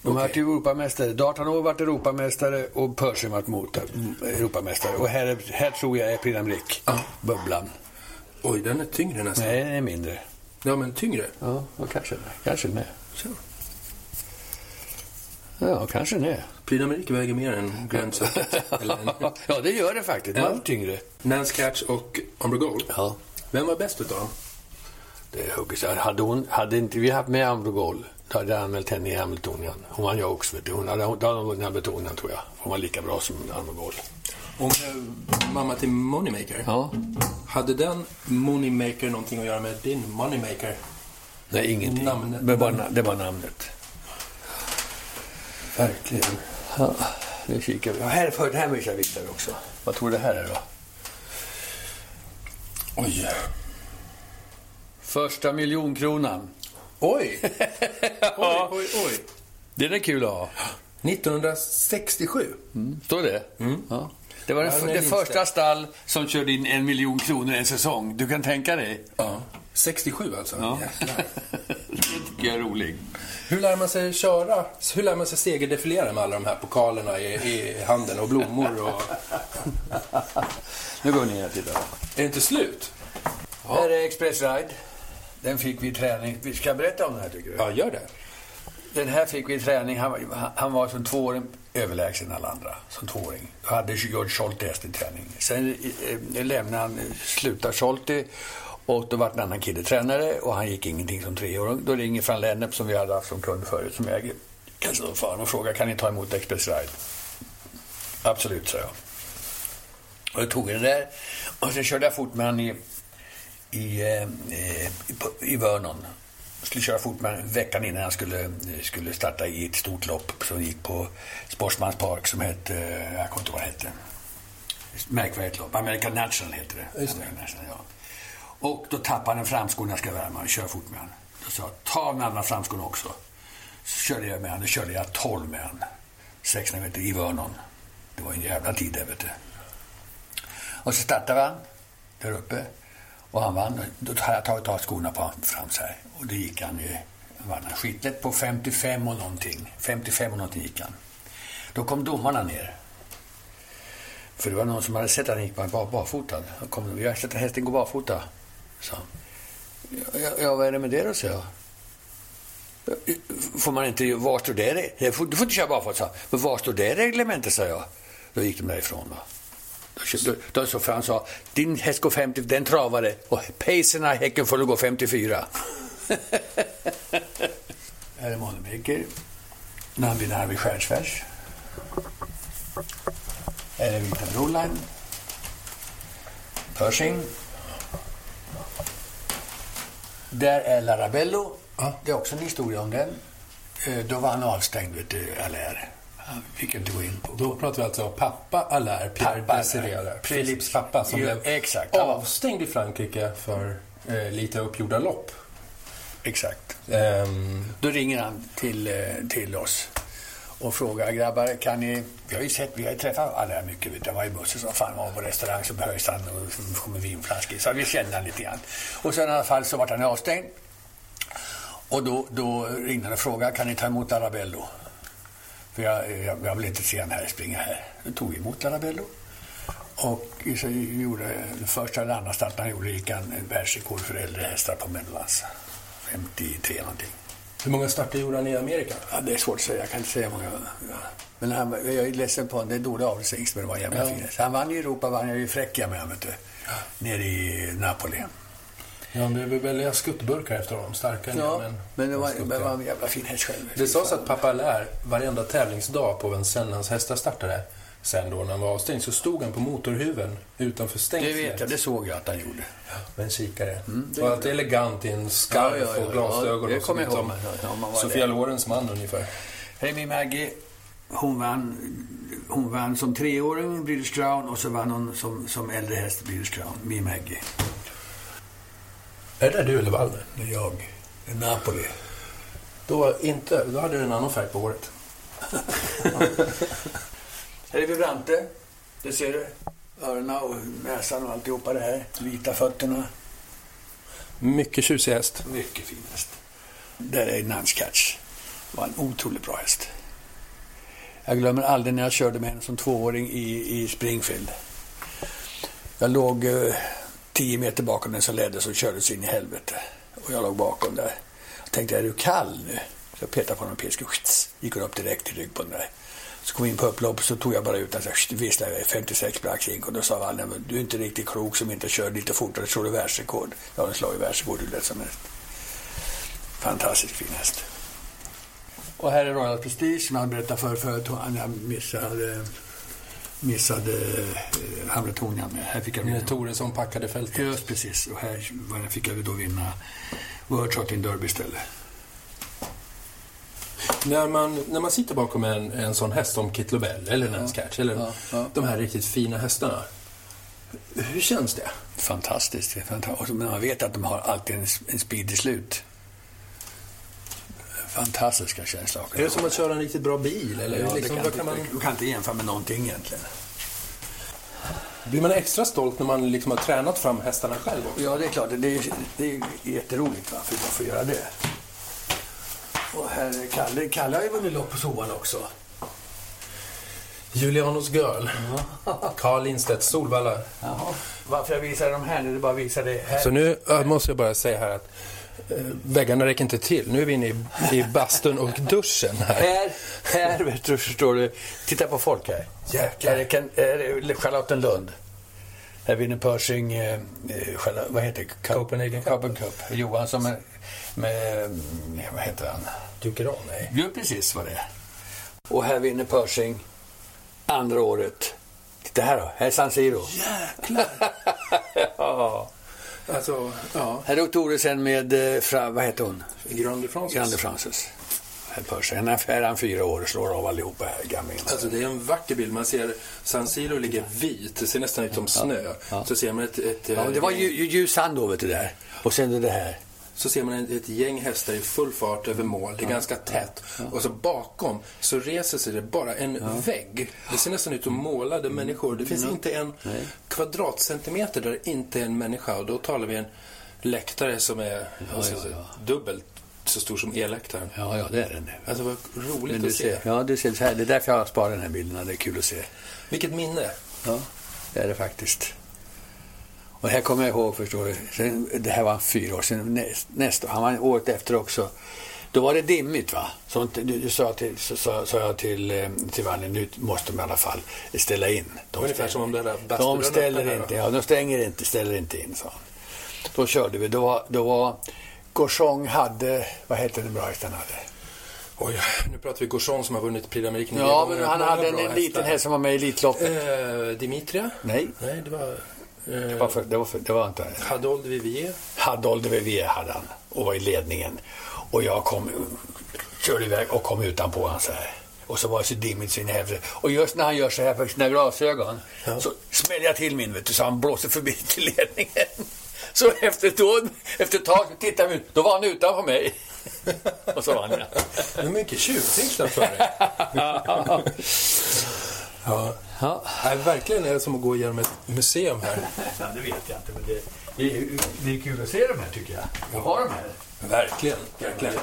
[SPEAKER 5] De har varit Europamästare. Dartanov varit Europamästare och Pershing varit mot Europamästare. Och här, är, här tror jag är Prix d'Amérique. Bubblan.
[SPEAKER 4] Oj, den är tyngre nästan.
[SPEAKER 5] Nej, den är mindre.
[SPEAKER 4] Ja, men tyngre.
[SPEAKER 5] Ja, och kanske är. Kanske är.
[SPEAKER 4] Så.
[SPEAKER 5] Ja, kanske den
[SPEAKER 4] d'Amérique väger mer än Grand Circuit.
[SPEAKER 5] Ja, det gör det faktiskt.
[SPEAKER 4] Ja.
[SPEAKER 5] var tyngre.
[SPEAKER 4] Nance Catch och Amber Gold.
[SPEAKER 5] Ja.
[SPEAKER 4] Vem var bäst utav dem?
[SPEAKER 5] Det hugger sig. Hade, hon, hade inte vi haft med Ambrogol, då hade jag anmält henne i Hamiltonian. Hon vann jag också. Vet. Hon hade, då hade hon vunnit Hamiltonian, tror jag. Hon var lika bra som Ambrogol.
[SPEAKER 4] Om eh, mamma till Moneymaker.
[SPEAKER 5] Ja.
[SPEAKER 4] Hade den Moneymaker någonting att göra med din Moneymaker?
[SPEAKER 5] Nej, ingenting.
[SPEAKER 4] Namnet.
[SPEAKER 5] Det, var, det var namnet.
[SPEAKER 4] Verkligen.
[SPEAKER 5] Ja, nu kikar vi. Här, för, här visa dig också. Vad tror du det här är då?
[SPEAKER 4] Oj.
[SPEAKER 5] Första miljonkronan.
[SPEAKER 4] Oj! oj, oj, oj.
[SPEAKER 5] Det är kul att ha.
[SPEAKER 4] 1967.
[SPEAKER 5] Står det? Ja. Det var
[SPEAKER 4] Ja,
[SPEAKER 5] det,
[SPEAKER 4] den
[SPEAKER 5] det första stall som körde in en miljon kronor en säsong. Du kan tänka dig.
[SPEAKER 4] Ja. 67 alltså?
[SPEAKER 5] Ja.
[SPEAKER 4] Jäklar.
[SPEAKER 5] det tycker jag är roligt.
[SPEAKER 4] Hur lär man sig köra? Hur lär man sig segerdefilera med alla de här pokalerna i, i handen och blommor och...
[SPEAKER 5] Nu går vi ner och tittar.
[SPEAKER 4] Är det inte slut?
[SPEAKER 5] Här är Express Ride. Den fick vi i träning. Vi ska berätta om den här tycker du?
[SPEAKER 4] Ja, gör det.
[SPEAKER 5] Den här fick vi i träning. Han, var- han var som tvååring överlägsen alla andra. Som tvååring. Då hade George Scholte häst i träning. Sen eh, lämnade han, slutade Scholte och då var en annan kille tränare och han gick ingenting som treåring. Då ringer Fran Lennep som vi hade haft som kund förut som äger Kasselfarm och frågar kan ni ta emot Express Ride? Absolut, sa jag. Och jag tog den där och sen körde jag fort med han i, i, eh, i, i Vernon. Jag skulle köra fort med han veckan innan han skulle, skulle starta i ett stort lopp som gick på Sportsmans Park som hette, jag kommer inte ihåg vad det hette. Märkvärdigt lopp. American National heter det.
[SPEAKER 4] Just det.
[SPEAKER 5] American National, ja. Och då tappade han en framsko när jag ska värma och köra fort med han. Då sa jag, ta den andra framskon också. Så körde jag med han. Då körde jag 12 med han. 600 meter i Vernon. Det var en jävla tid där, vet du. Och så startade han där uppe. Och han vann. Då hade jag tagit av skorna på honom fram så här. Och då gick han ju... han vann han skitlätt på 55 och någonting. 55 och någonting gick han. Då kom domarna ner. För det var någon som hade sett att han gick barfota. Kom, vi har sett att hästen gå barfota, sa han. Ja, ja, vad är det med det då, sa jag. Får man inte... Var står det? det får, du får inte köra barfota, sa. Men var står det reglementet, sa jag. Då gick de därifrån. Va? Då, då, då så för han sa, din häst går 50, den travade och pacerna i häcken får du gå 54. Här är Moneymaker. Nambi vid Stjärnsfärs. Här är Vita Broline. Pershing. Där är Larabello. Det är också en historia om den. Eh, Då var han avstängd, vet du, Allaire. Han fick inte gå in på...
[SPEAKER 4] Då pratar vi alltså om pappa Allaire, Pierre Desiré. Philips pappa som
[SPEAKER 5] Ja,
[SPEAKER 4] blev
[SPEAKER 5] exakt.
[SPEAKER 4] avstängd i Frankrike för eh, lite uppgjorda lopp.
[SPEAKER 5] Exakt.
[SPEAKER 4] Ehm,
[SPEAKER 5] Då ringer han till, eh, till oss och frågar grabbar, kan ni... Vi har ju sett, vi har ju träffat alla här mycket. Vet du. Var ju Musse som fan var på restaurang så behövs han och så kommer vinflaskor. Så vi kände han lite grann. Och sen i alla fall så vart han avstängd. Och då, då ringde han och frågade, kan ni ta emot Arabello? För jag, jag, jag vill inte se han här springa här. Då tog vi emot Arabello. Och så gjorde, första eller andra starten han gjorde gick han världsrekord för äldre hästar på Medellands. 53 någonting
[SPEAKER 4] hur många starter gjorde han i Amerika?
[SPEAKER 5] Ja, det är svårt att säga. Jag kan inte säga många. Men han, jag är ledsen på honom. Det är dålig avelshingst, men det var jävla
[SPEAKER 4] Ja.
[SPEAKER 5] fin häst. Han vann i Europa, vann jag ju Fräckia med, du. nere i Napoli.
[SPEAKER 4] Ja, vi vill välja skuttburkar efter honom. Starka
[SPEAKER 5] Ja,
[SPEAKER 4] men,
[SPEAKER 5] men det var, men var en jävla fin häst själv.
[SPEAKER 4] Det sades att pappa Lär varenda tävlingsdag på Vincennes hans hästar startade sen då när han var avstängd så stod han på motorhuven utanför
[SPEAKER 5] Det
[SPEAKER 4] stängslet
[SPEAKER 5] vet jag, det såg jag att han gjorde.
[SPEAKER 4] med en kikare.
[SPEAKER 5] det
[SPEAKER 4] och allt elegant i en skarf
[SPEAKER 5] Ja, ja, ja,
[SPEAKER 4] och glasögon.
[SPEAKER 5] ja, det kommer jag
[SPEAKER 4] som
[SPEAKER 5] ihåg. Ja,
[SPEAKER 4] Sofia
[SPEAKER 5] det.
[SPEAKER 4] Lorens man ungefär.
[SPEAKER 5] Hej min Maggie. Hon vann, hon vann som treåring British Crown och så vann hon som, som äldre häst British Crown. Min Maggie.
[SPEAKER 4] Är det du eller Wallner?
[SPEAKER 5] Det är jag. Det är Napoli.
[SPEAKER 4] Då inte. Då hade du en annan färg på håret.
[SPEAKER 5] Här är Vibrante. Det ser du. Öronen och näsan och alltihopa det här. Vita fötterna.
[SPEAKER 4] Mycket tjusig häst.
[SPEAKER 5] Mycket fin häst. Där är. Det var en otroligt bra häst. Jag glömmer aldrig när jag körde med henne som tvååring i, i Springfield. Jag låg eh, tio meter bakom den som ledde så körde sig in i helvete. Och jag låg bakom där. Jag tänkte, är du kall nu? Så jag petade på honom och gick hon upp direkt i rygg på den där. Så kom vi in på upplopp så tog jag bara ut den så här, visslade jag 56 braxink och då sa Valle, "Men du är inte riktigt klok som inte kör lite fortare, slår du världsrekord. Ja, den slår ju världsrekord hur lätt som helst. Fantastiskt fin häst. Och här är Royal Prestige som jag berättade för förut. Han missade, missade eh, Hamiltonian med. Här fick jag vinna.
[SPEAKER 4] Toresson packade fältet.
[SPEAKER 5] Just precis. Och här var det- fick jag då vinna World Trotting Derby istället.
[SPEAKER 4] När man, när man sitter bakom en, en sån häst som Kit Lobel eller Nance Catch eller
[SPEAKER 5] Ja, ja.
[SPEAKER 4] de här riktigt fina hästarna. Hur känns det?
[SPEAKER 5] Fantastiskt. fantastiskt. Men man vet att de har alltid en, en speed i slut. Fantastiska känslor.
[SPEAKER 4] Är det som att köra en riktigt bra bil? Eller
[SPEAKER 5] Ja, det
[SPEAKER 4] liksom,
[SPEAKER 5] kan
[SPEAKER 4] kan man,
[SPEAKER 5] Du kan inte jämföra med någonting egentligen.
[SPEAKER 4] blir man extra stolt när man liksom har tränat fram hästarna själv också?
[SPEAKER 5] Ja, det är klart. Det är, det är jätteroligt va, för att få göra det. Och är Kalle. Kalle har ju vunnit lopp på Sovan också.
[SPEAKER 4] Julianos Girl. Carl Lindstedt, Solvalla.
[SPEAKER 5] Jaha. Varför jag visar de här? Nu bara visar det här.
[SPEAKER 4] Så nu måste jag bara säga här att eh, väggarna räcker inte till. Nu är vi inne i, i bastun och duschen här.
[SPEAKER 5] Här, här vet du, förstår du. Titta på folk här.
[SPEAKER 4] Jäklar.
[SPEAKER 5] Här är, är Charlottenlund. Här vinner Pershing, eh, eh, vad heter det?
[SPEAKER 4] Copenhagen Cup.
[SPEAKER 5] Copenhagen Cup. Johansson med, med, mm, vad heter han?
[SPEAKER 4] Dukeran? Nej.
[SPEAKER 5] Jo, precis vad det är. Och här vinner Pershing andra året. Titta här då, här är San Siro.
[SPEAKER 4] Jäklar!
[SPEAKER 5] ja.
[SPEAKER 4] Alltså, ja.
[SPEAKER 5] Här är Thoresen med, eh, fra, vad heter hon?
[SPEAKER 4] Grande Francis.
[SPEAKER 5] Grande Frances. Här Pershing. Är- Här är han fyra år och slår av allihopa här, gamlingen.
[SPEAKER 4] Alltså det är en vacker bild. Man ser San Siro ligger vit. Det ser nästan ut som snö. Så ser man ett, ett,
[SPEAKER 5] Ja, det var ju, ju, ljus sand då, vet du där. Och sen är det här.
[SPEAKER 4] Så ser man ett, gäng hästar i full fart över mål. Det är ganska tätt. Och så bakom så reser sig det bara en vägg. Det ser nästan ut som målade människor. Det finns inte en kvadratcentimeter där det inte är en människa. Och då talar vi en läktare som är alltså,
[SPEAKER 5] ja, ja.
[SPEAKER 4] dubbelt så stor som elläktaren.
[SPEAKER 5] Ja, ja, det är den.
[SPEAKER 4] Alltså vad roligt att se.
[SPEAKER 5] ja, du ser. Det är därför jag har sparat den här bilden. Det är kul att se.
[SPEAKER 4] Vilket minne.
[SPEAKER 5] Ja, det är det faktiskt. Och här kommer jag ihåg, förstår du. Sen, det här var fyra år sedan. Näst, nästa, han var året efter också. Då var det dimmigt va? Så du, du sa, till, så, sa, sa jag till, eh, till Vanni, nu måste de i alla fall ställa in. De
[SPEAKER 4] Ungefär som om det där
[SPEAKER 5] De ställer
[SPEAKER 4] här,
[SPEAKER 5] inte, ja, de stänger inte, ställer inte in, sa han. Då körde vi. Då var, då var Gorchong hade, vad hette den bra hästen hade?
[SPEAKER 4] Oj, nu pratar vi Gorson som har vunnit Prix d'Amérique
[SPEAKER 5] Ja, men han hade en, en liten häst som var med i Elitloppet.
[SPEAKER 4] Eh, Dimitria?
[SPEAKER 5] Nej,
[SPEAKER 4] Nej, det var...
[SPEAKER 5] det var, för, det var, för, det var inte...
[SPEAKER 4] Hadold Vivier.
[SPEAKER 5] Hadold Vivier hade han och var i ledningen. Och jag kom, körde iväg och kom utanpå han så här. Och så var det så dimmigt så in i helvete. Och just när han gör så här för sina glasögon så smäller jag till min vet du, så han blåser förbi till ledningen. Så efter ett, år, efter ett tag tittar vi ut, då var han utanför mig. och så vann jag.
[SPEAKER 4] Är mycket tjuvtricksat för dig. ja.
[SPEAKER 5] Ja.
[SPEAKER 4] Nej, verkligen är det som att gå igenom ett museum här.
[SPEAKER 5] ja, det vet jag inte. Men det, det, är, det är kul att se de här tycker jag. Jag har de här.
[SPEAKER 4] Verkligen, verkligen.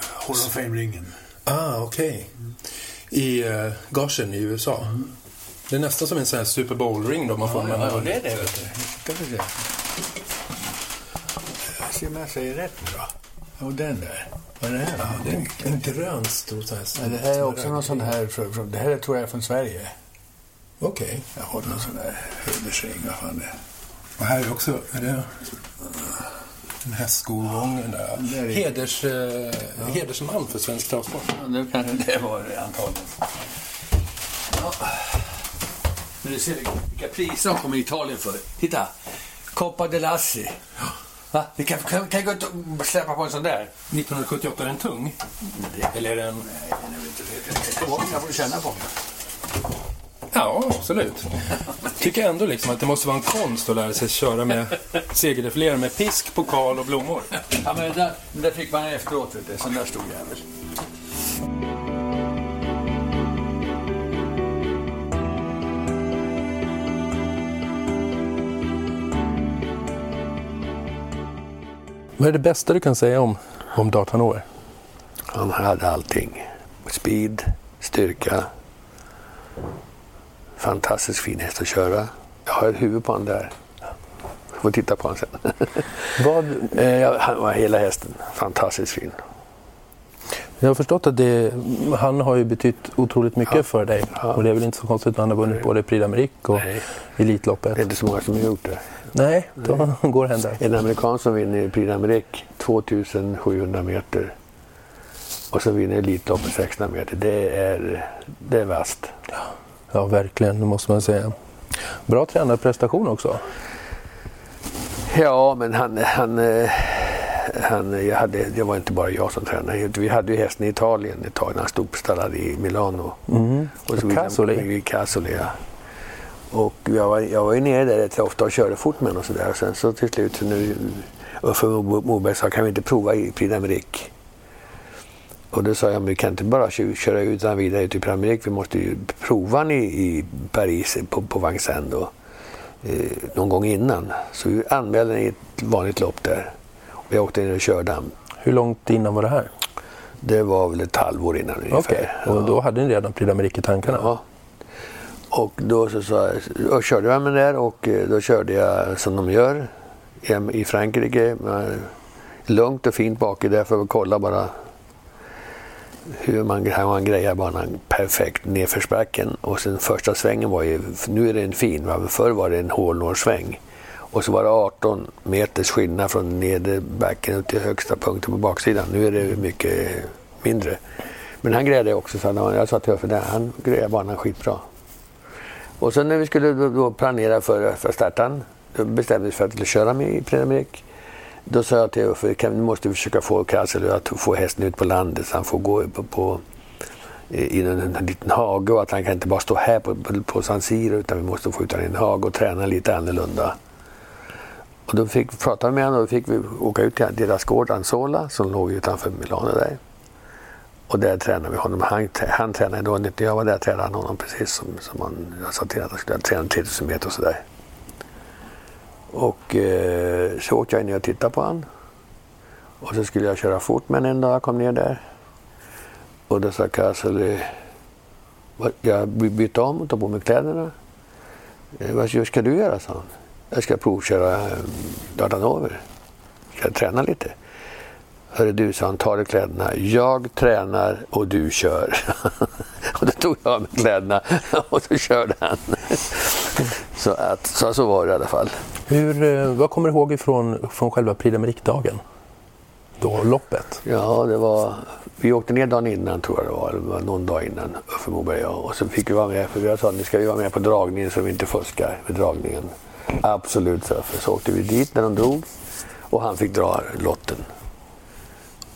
[SPEAKER 5] Hall of Fame-ringen.
[SPEAKER 4] Ah, okej. I uh, gagen i USA. Det är nästan som en sån här Super Bowl-ring då man får har
[SPEAKER 5] Ja, det är det, vet du. Ska vi se. Ser om jag säger rätt nu då. Jo, den där. Vad är det här?
[SPEAKER 4] Ja, det är en, en grön stor sån här...
[SPEAKER 5] Ja, det här är också någon sån här, det här tror jag är från Sverige.
[SPEAKER 4] Okej.
[SPEAKER 5] Jag har någon sån här hedersring, vad fan det är.
[SPEAKER 4] Och här är också är det en hästskogång. Där. Heders, eh, Hedersman för svensk travsport.
[SPEAKER 7] Ja, det kanske det var det antagligen. Ja. Men du ser vilka priser de kommer i Italien för. Titta! Coppa de Lassi. Va? Vi kan, kan, kan gå och släppa på en sån där.
[SPEAKER 4] 1978, är den tung? Eller är den...
[SPEAKER 7] Nej, den är inte det. Jag får känna på den.
[SPEAKER 4] Ja, absolut. Tycker ändå liksom att det måste vara en konst att lära sig köra med segerdefilerare med pisk, pokal och blommor.
[SPEAKER 7] Ja, men det där, det där fick man efteråt, vet du. Sån där stor jävel.
[SPEAKER 4] Vad är det bästa du kan säga om, om Dartanor?
[SPEAKER 5] Han hade allting. Speed, styrka. Fantastiskt fin häst att köra. Jag har ett huvud på honom där. Jag får titta på honom sen.
[SPEAKER 4] Vad,
[SPEAKER 5] Eh, han var hela hästen. Fantastiskt fin.
[SPEAKER 4] jag har förstått att det, han har ju betytt otroligt mycket
[SPEAKER 5] Ja.
[SPEAKER 4] för dig.
[SPEAKER 5] Ja.
[SPEAKER 4] Och det är väl inte så konstigt att han har vunnit både Prix d'Amérique och
[SPEAKER 5] Nej.
[SPEAKER 4] Elitloppet.
[SPEAKER 5] Det är inte så många som har gjort det.
[SPEAKER 4] Nej, då går det hända.
[SPEAKER 5] En amerikan som vinner Prix d'Amérique 2700 meter och så vinner Elitloppet 600 meter. Det är, det är vasst.
[SPEAKER 4] Ja, verkligen, det måste man säga. Bra tränarprestation också.
[SPEAKER 5] Ja, men han... han, eh, han jag hade, det var inte bara jag som tränade. Vi hade ju hästen i Italien ett tag när han stod stallad i Milano.
[SPEAKER 4] Mm.
[SPEAKER 5] Och så
[SPEAKER 4] Casoli.
[SPEAKER 5] I Casoli, ja. Och jag var, jag var ju nere där rätt ofta och körde fort med honom och sådär. Sen så till slut så nu... Uffe Moberg sa, kan vi inte prova i Prix d'Amérique? Och då sa jag, men vi kan inte bara kö- köra ut honom vidare Prix d'Amérique. Vi måste ju prova honom i, i Paris på, på Vincennes då. Eh, någon gång innan. Så vi anmälde honom i ett vanligt lopp där. Och jag åkte ner och körde honom.
[SPEAKER 4] Hur långt innan var det här?
[SPEAKER 5] Det var väl ett halvår innan ungefär.
[SPEAKER 4] Okej, och då hade ni redan Prix d'Amérique i tankarna?
[SPEAKER 5] Ja. Och då så sa jag, och körde jag med där och eh, då körde jag som de gör i Frankrike. Lugnt och fint bak i där för att kolla bara hur man, hur man grejar banan perfekt nedförsbacken. Och sen första svängen var ju, nu är det en fin, va? förr var det en hålnålssväng. Och så var det 18 meters skillnad från nedre backen upp till högsta punkten på baksidan. Nu är det mycket mindre. Men han grejade också, så han, jag sa till Uffe, han grejar banan skitbra. Och sen när vi skulle då, planera för, för starten, då bestämde vi för att köra med i Prix. Då sa jag till Uffe, kan, nu måste vi försöka få Kassel att få hästen ut på landet så han får gå på, på i en, en, liten hage och att han kan inte bara stå här på, på, på San Siro utan vi måste få ut honom i en hage och träna lite annorlunda. Och då fick vi prata med honom och då fick vi åka ut till deras gård Anzola, som låg utanför Milano där. Och där tränade vi honom. Han, han tränade då när jag var där tränade han honom precis som, som han, jag sa till att han skulle träna 3000 meter och sådär. Och eh, så åkte jag ner och tittade på honom. Och så skulle jag köra fort men en dag jag kom ner där. Och då sa Kassel, eh, jag bytte om och tog på mig kläderna. Eh, Vad ska du göra, sa han. Jag ska provköra eh, Dardanover. Ska jag träna lite? Hörru du, sa han, ta dig kläderna. Jag tränar och du kör. och då tog jag av mig kläderna och så körde han. så, att, så, så var det i alla fall.
[SPEAKER 4] Hur, eh, vad kommer du ihåg ifrån, från själva Prix? Då, loppet?
[SPEAKER 5] Ja, det var... Vi åkte ner dagen innan tror jag det var, eller det var någon dag innan, Uffe Moberg och jag. Och så fick vi vara med, för jag sa nu ska vi vara med på dragningen så vi inte fuskar med dragningen. Absolut, sa Uffe. Så åkte vi dit när de drog och han fick dra lotten.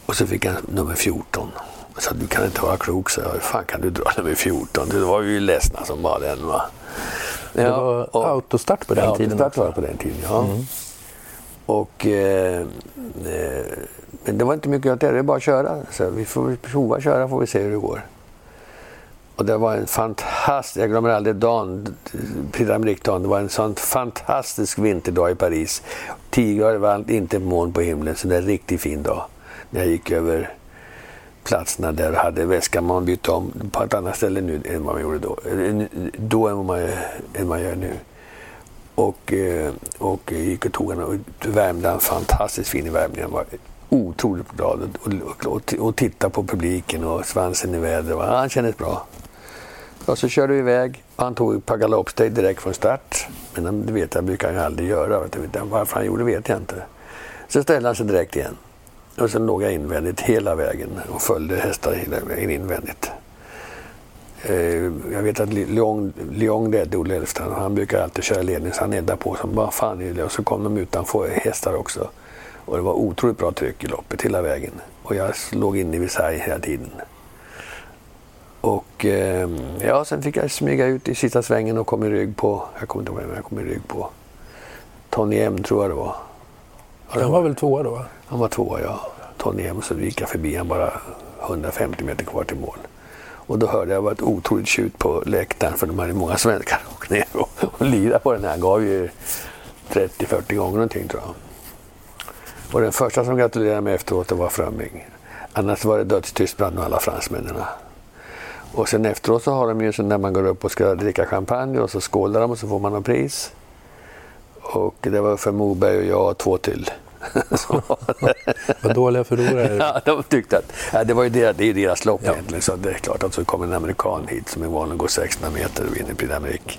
[SPEAKER 5] Och så fick han nummer 14. Jag sa, du kan inte vara klok, så jag. Hur fan kan du dra nummer 14? Då var vi ju ledsna som bara den va.
[SPEAKER 4] Det var
[SPEAKER 5] och-
[SPEAKER 4] autostart på den
[SPEAKER 5] ja,
[SPEAKER 4] tiden
[SPEAKER 5] autostart var det på den tiden, ja. Och, eh, eh, men det var inte mycket att göra, det är bara att köra. Så vi får prova att köra får vi se hur det går. Och det var en fantastisk, jag glömmer aldrig dagen, Prix d'Amérique-dagen, det var en sån fantastisk vinterdag i Paris. 10 grader varmt, inte moln på himlen, så det är en riktigt fin dag. När jag gick över platserna där och hade väskan man bytte om på ett annat ställe nu än vad man gjorde då. Då än vad man, än man gör nu. Och, eh, och gick och tog den och värmde han fantastiskt fin i värmningen. Han var otroligt glad och, och, och, och titta på publiken och svansen i vädret. Han kändes bra. Och så körde vi iväg Han tog ett par galoppsteg direkt från start. Men det vet jag brukar han aldrig göra. Varför han gjorde vet jag inte. Så ställde han sig direkt igen. Och sen låg jag invändigt hela vägen och följde hästar hela vägen invändigt. Eh, jag vet att Leon, Leong ledde Olle Elfstrand han brukar alltid köra ledning så han eldade på som bara fan i det. Och så kom de utanför hästar också. Och det var otroligt bra tryck i loppet hela vägen. Och jag låg inne i sarg hela tiden. Och eh, ja, sen fick jag smyga ut i sista svängen och kom i rygg på, jag kommer inte ihåg vem jag kom i rygg på. Tony M tror jag det var.
[SPEAKER 4] Ja, han var väl tvåa då?
[SPEAKER 5] Han var tvåa ja. Tony M. Så gick jag förbi han bara 150 meter kvar till mål. Och då hörde jag ett otroligt tjut på läktaren för de hade många svenskar åkt ner och, och lirade på den här. Han gav ju 30-40 gånger någonting tror jag. Och den första som gratulerade mig efteråt var Frömming. Annars var det dödstyst bland alla fransmännen. Och sen efteråt så har de ju så när man går upp och ska dricka champagne och så skålar de och så får man något pris. Och det var för Moberg och jag och två till.
[SPEAKER 4] Vad dåliga förlorare.
[SPEAKER 5] ja, de tyckte att ja, det var ju deras, det är deras lopp ja. egentligen. Så det är klart att så kommer en amerikan hit som är van att gå 600 meter och vinner Prix d'Amérique.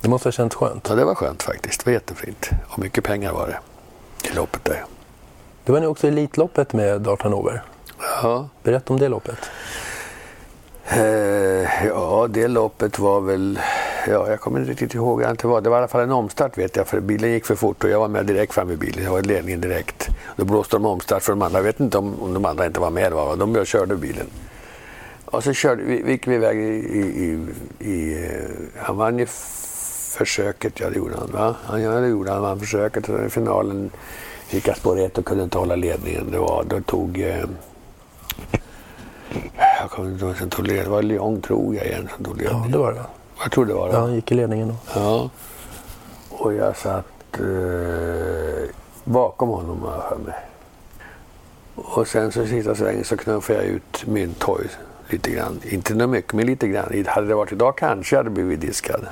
[SPEAKER 4] Det måste ha känts skönt.
[SPEAKER 5] Ja, det var skönt faktiskt. Det var jättefint. Och mycket pengar var det i loppet där.
[SPEAKER 4] Det var ni också Elitloppet med Dart Hanover.
[SPEAKER 5] Ja.
[SPEAKER 4] Berätta om det loppet.
[SPEAKER 5] Eh, ja, det loppet var väl... Ja, jag kommer inte riktigt ihåg det var. Det var i alla fall en omstart vet jag, för bilen gick för fort och jag var med direkt fram i bilen. Jag var i ledningen direkt. Då blåste de omstart för de andra. Jag vet inte om, om de andra inte var med. Va? De körde bilen. Och så körde vi, gick vi iväg i... i, i, i eh, han vann ju försöket, ja det gjorde han va? Han, ja, det gjorde han. vann försöket. Och i finalen gick jag spår ett och kunde inte hålla ledningen. Det var, då tog... Eh, jag kommer inte ihåg som tog ledningen. Det var Lyon, tror jag, igen som tog ledningen.
[SPEAKER 4] Ja, det var det.
[SPEAKER 5] Jag tror det var det.
[SPEAKER 4] Ja, han gick i ledningen då.
[SPEAKER 5] Ja. Och jag satt eh, bakom honom, har jag för mig. Och sen så sista svängen så knuffade jag ut min toj lite grann. Inte något mycket, men lite grann. Hade det varit idag kanske jag hade blivit diskad.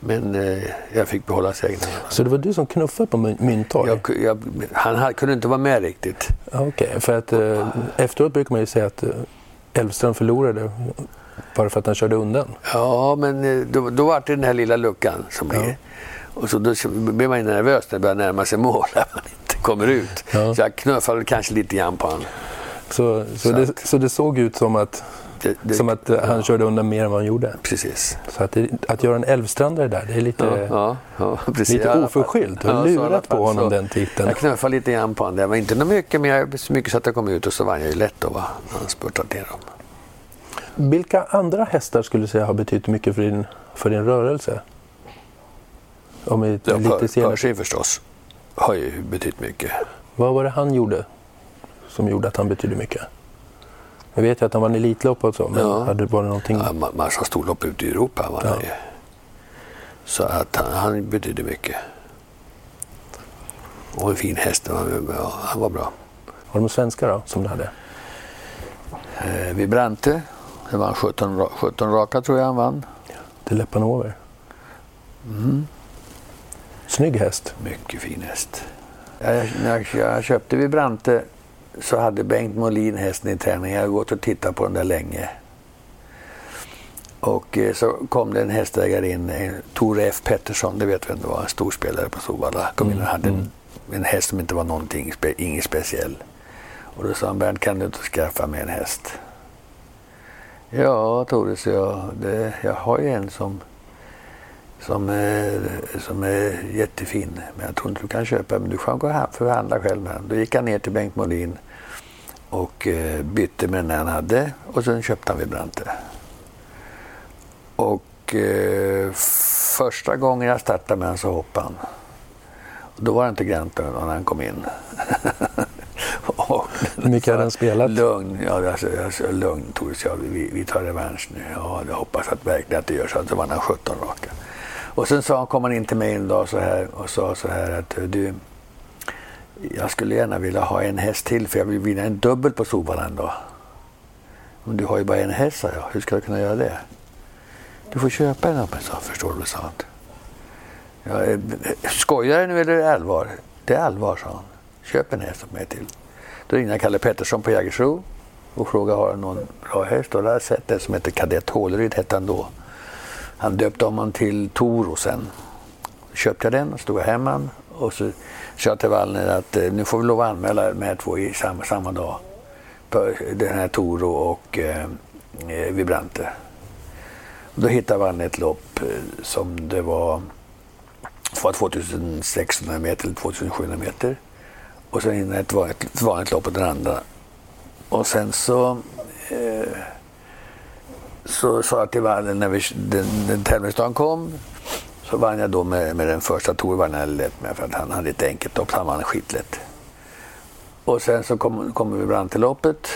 [SPEAKER 5] Men eh, jag fick behålla segern.
[SPEAKER 4] Så det var du som knuffade på Myntorg?
[SPEAKER 5] Han hade, kunde inte vara med riktigt.
[SPEAKER 4] Okej, okay, för att eh, efteråt brukar man ju säga att eh, Elfström förlorade bara för att han körde undan.
[SPEAKER 5] Ja, men eh, då, då var det den här lilla luckan som blir. Ja. Och så då blir man nervös när det börjar närma sig mål, att man inte kommer ut. Ja. Så jag knuffade kanske lite grann på honom.
[SPEAKER 4] Så, så, så, det, så det såg ut som att det, det, som att ja. han körde undan mer än vad han gjorde.
[SPEAKER 5] Precis.
[SPEAKER 4] Så att, det, att göra en älvstrandare där, det är lite,
[SPEAKER 5] ja, ja,
[SPEAKER 4] lite oförskyllt. Du har lurat på honom den titeln.
[SPEAKER 5] Jag knuffade lite grann på honom. Det var inte mycket, men så mycket så att jag kom ut och så vann jag ju lätt då, va? han spurtade ner dem.
[SPEAKER 4] Vilka andra hästar skulle du säga har betytt mycket för din, för din rörelse?
[SPEAKER 5] Om vi ja, lite senare. Pershing förstås har ju betytt mycket.
[SPEAKER 4] Vad var det han gjorde som gjorde att han betydde mycket? Jag vet ju att han var en Elitlopp och så, men ja. hade det varit någonting?
[SPEAKER 5] Ja, massa storlopp ute i Europa var ja. Så att han, han betydde mycket. Och en fin häst. Ja, han var bra.
[SPEAKER 4] Var de svenska då, som du hade?
[SPEAKER 5] Eh, vid Brante. Det var 17, 17 raka tror jag han vann.
[SPEAKER 4] Till Leppanover.
[SPEAKER 5] Mm.
[SPEAKER 4] Snygg häst.
[SPEAKER 5] Mycket fin häst. Jag, när jag köpte vid Brante så hade Bengt Molin hästen i träning. Jag har gått och tittat på den där länge. Och eh, så kom det en hästägare in, Tore F Pettersson, det vet vem det var, en stor spelare på Solvalla. Kom in och hade en, mm. en häst som inte var någonting, inget speciell. Och då sa han, Bernt kan du inte skaffa mig en häst? Ja, Tore, så jag, det, jag har ju en som, som, är, som är jättefin. Men jag tror inte du kan köpa Men du får gå och förhandla själv med den. Då gick han ner till Bengt Molin och eh, bytte med den han hade och sen köpte han Vibrante. Och eh, första gången jag startade med honom så hoppade han. Och då var det inte grant när han kom in.
[SPEAKER 4] Mycket hade han spelat?
[SPEAKER 5] Lugn, ja, alltså, alltså, lugn Toris, ja, vi, vi tar revansch nu. Ja, jag hoppas att verkligen att det gör så. Det var han 17 raka. Och sen sa, kom han in till mig en dag så här, och sa så här att du, jag skulle gärna vilja ha en häst till för jag vill vinna en dubbel på Solvalla en dag. Men du har ju bara en häst, sa jag. Hur ska du kunna göra det? Du får köpa en av mig, sa Förstår du, sa han. Ja, eh, skojar du nu eller är det allvar? Det är allvar, sa han. Köp en häst åt mig till. Då ringde jag Kalle Pettersson på Jägersro och frågade har han någon bra häst. Och där har jag sett en som heter Kadett Håleryd, hette han då. Han döpte om honom till Toro sen. Köpte jag den och stod hemma och så sa jag till Wallner att eh, nu får vi lov att anmäla de här två i samma, samma dag. Eh, den här Toro och eh, eh Vibrante. Då hittade Wallner ett lopp som det var, var 2600 meter eller 2700 meter. Och sen ett vanligt, ett vanligt lopp och den andra. Och sen så eh, så sa jag till Wallner när vi, den, den tävlingsdagen kom så vann jag då med, med den första Tor vann jag lätt med för att han hade ett enkelt lopp, han vann skitlätt. Och sen så kommer kom vi Brante loppet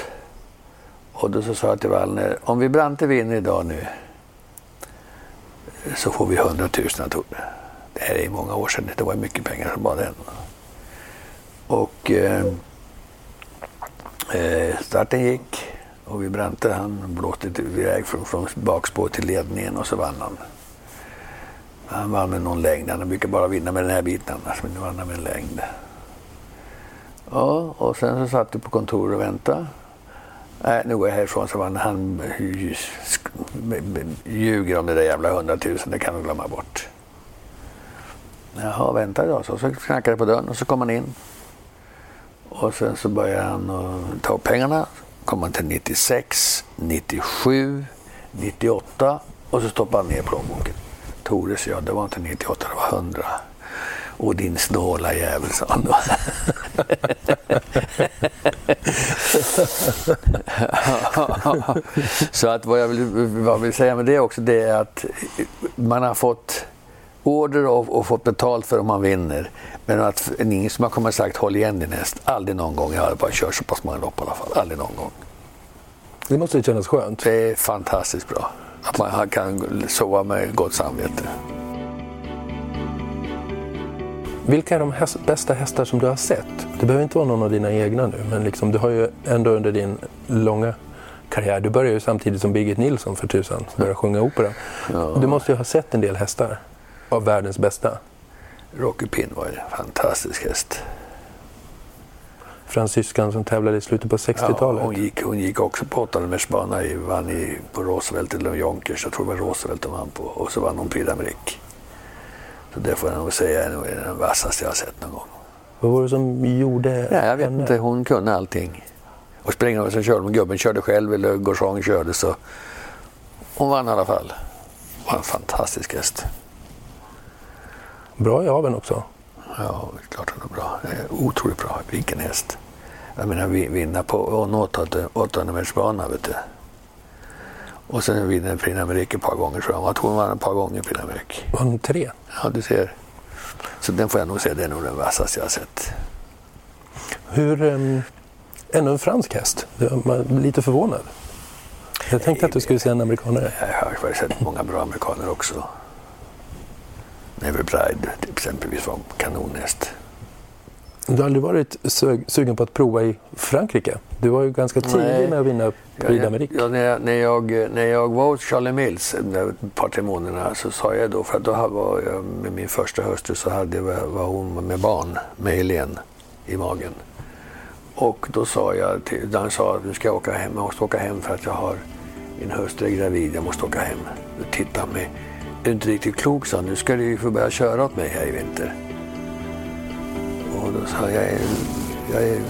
[SPEAKER 5] och då så sa jag till Wallner, om vi Brante vinner idag nu så får vi 100 000 Tor. Det här är många år sedan, det var mycket pengar som bara den. Och eh, eh, starten gick och vi Brante han blåste iväg från, från bakspår till ledningen och så vann han. Han vann med någon längd. Han brukar bara vinna med den här biten annars, men nu vann han med en längd. Ja, och sen så satt du på kontoret och väntade. Nej, nu går jag härifrån, så vann han ljuger om det där jävla hundratusen, det kan du glömma bort. Jaha, vänta då. Så, så knackade det på dörren och så kom han in. Och sen så började han ta pengarna. kom han till 96, 97, 98 och så stoppade han ner plånboken. Tores, ja, det var inte 98, det var 100. Och din snåla jävel, sa han då. Så att vad jag, vill, vad jag vill säga med det också, det är att man har fått order och, och fått betalt för om man vinner. Men att ingen som har kommit och sagt håll igen din häst. Aldrig någon gång. Jag har bara kört så pass många lopp i alla fall. Aldrig någon gång.
[SPEAKER 4] Det måste kännas skönt.
[SPEAKER 5] Det är fantastiskt bra. Att man kan sova med gott samvete.
[SPEAKER 4] Vilka är de häst, bästa hästar som du har sett? Det behöver inte vara någon av dina egna nu, men liksom, du har ju ändå under din långa karriär, du började ju samtidigt som Birgit Nilsson för tusan, började sjunga opera. Ja. Du måste ju ha sett en del hästar av världens bästa.
[SPEAKER 5] Rocky Pin var en fantastisk häst
[SPEAKER 4] fransyskan som tävlade i slutet på 60-talet.
[SPEAKER 5] Ja, hon, gick, hon gick också på 800 i, vann i, på Roosevelt eller Jonkers, jag tror det var Roosevelt hon vann på. Och så vann hon Prix d'Amérique. Så det får jag nog säga är nog den vassaste jag har sett någon gång.
[SPEAKER 4] Vad var det som gjorde
[SPEAKER 5] Nej, jag vet
[SPEAKER 4] henne?
[SPEAKER 5] inte, hon kunde allting. Och springa sen körde hon, gubben körde själv eller Gauchon körde så hon vann i alla fall. Var en fantastisk häst.
[SPEAKER 4] Bra i aveln också.
[SPEAKER 5] Ja, det är klart hon är bra. Otroligt bra. Vilken häst. Jag menar vinna på en 800 metersbana vet du. Och sen vinner Prix d'Amérique ett par gånger tror jag. Jag tror hon vann ett par gånger Prix d'Amérique.
[SPEAKER 4] Vann tre?
[SPEAKER 5] Ja, du ser. Så den får jag nog säga, det är nog den vassaste jag har sett.
[SPEAKER 4] Hur, um, ännu en fransk häst? Jag lite förvånad. Jag tänkte att du skulle säga en amerikanare.
[SPEAKER 5] Jag har sett många bra amerikaner också. Never Bride exempelvis var kanonhäst.
[SPEAKER 4] Du har aldrig varit sugen på att prova i Frankrike? Du var ju ganska tidig Nej. med att vinna Prix d'Amérique.
[SPEAKER 5] Ja, när, jag, när, jag, när jag var hos Charlie Mills ett par, tre månader så sa jag då, för att då var jag med min första hustru så hade, var hon med barn, med Helene, i magen. Och då sa jag till, han sa att nu ska jag åka hem, jag måste åka hem för att jag har min hustru är gravid, jag måste åka hem. Han mig, är inte riktigt klok, sa nu ska du ju få börja köra åt mig här i vinter. Och då sa jag, jag är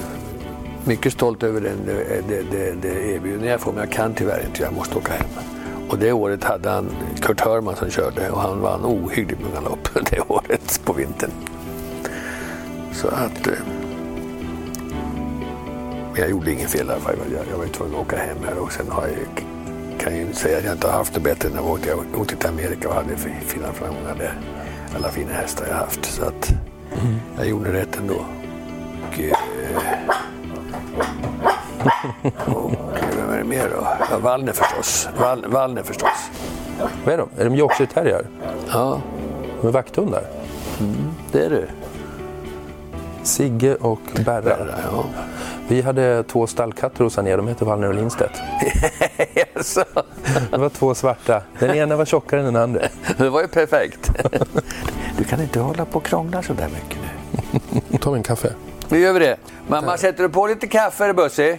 [SPEAKER 5] mycket stolt över den, det, det, det erbjudande jag får, men jag kan tyvärr inte, jag måste åka hem. Och det året hade han Kurt Hörman som körde och han vann ohyggligt många lopp det året på vintern. Så att... Eh, men jag gjorde inget fel i alla fall. Jag, jag var tvungen att åka hem här och sen har jag, kan jag ju inte säga att jag inte har haft det bättre när jag åkte, jag åkte till Amerika och hade fina framgångar där. Alla fina hästar jag haft. Så att, Mm. Jag gjorde rätt ändå. Och, eh, och vem är det mer då? Ja, Wallner förstås. Wall, Wallner förstås.
[SPEAKER 4] Vad är de? Är de Yorkshire terrier?
[SPEAKER 5] Ja.
[SPEAKER 4] De är vakthundar?
[SPEAKER 5] Mm, det är det.
[SPEAKER 4] Sigge och Berra.
[SPEAKER 5] Berra ja.
[SPEAKER 4] Vi hade två stallkatter hos Anja, de heter Wallner och Lindstedt. det var två svarta. Den ena var tjockare än den andra.
[SPEAKER 5] Det var ju perfekt. Du kan inte hålla på och krångla så där mycket
[SPEAKER 4] nu. Ta en kaffe.
[SPEAKER 5] Nu gör vi det. Mamma, sätter du på lite kaffe, Bussi?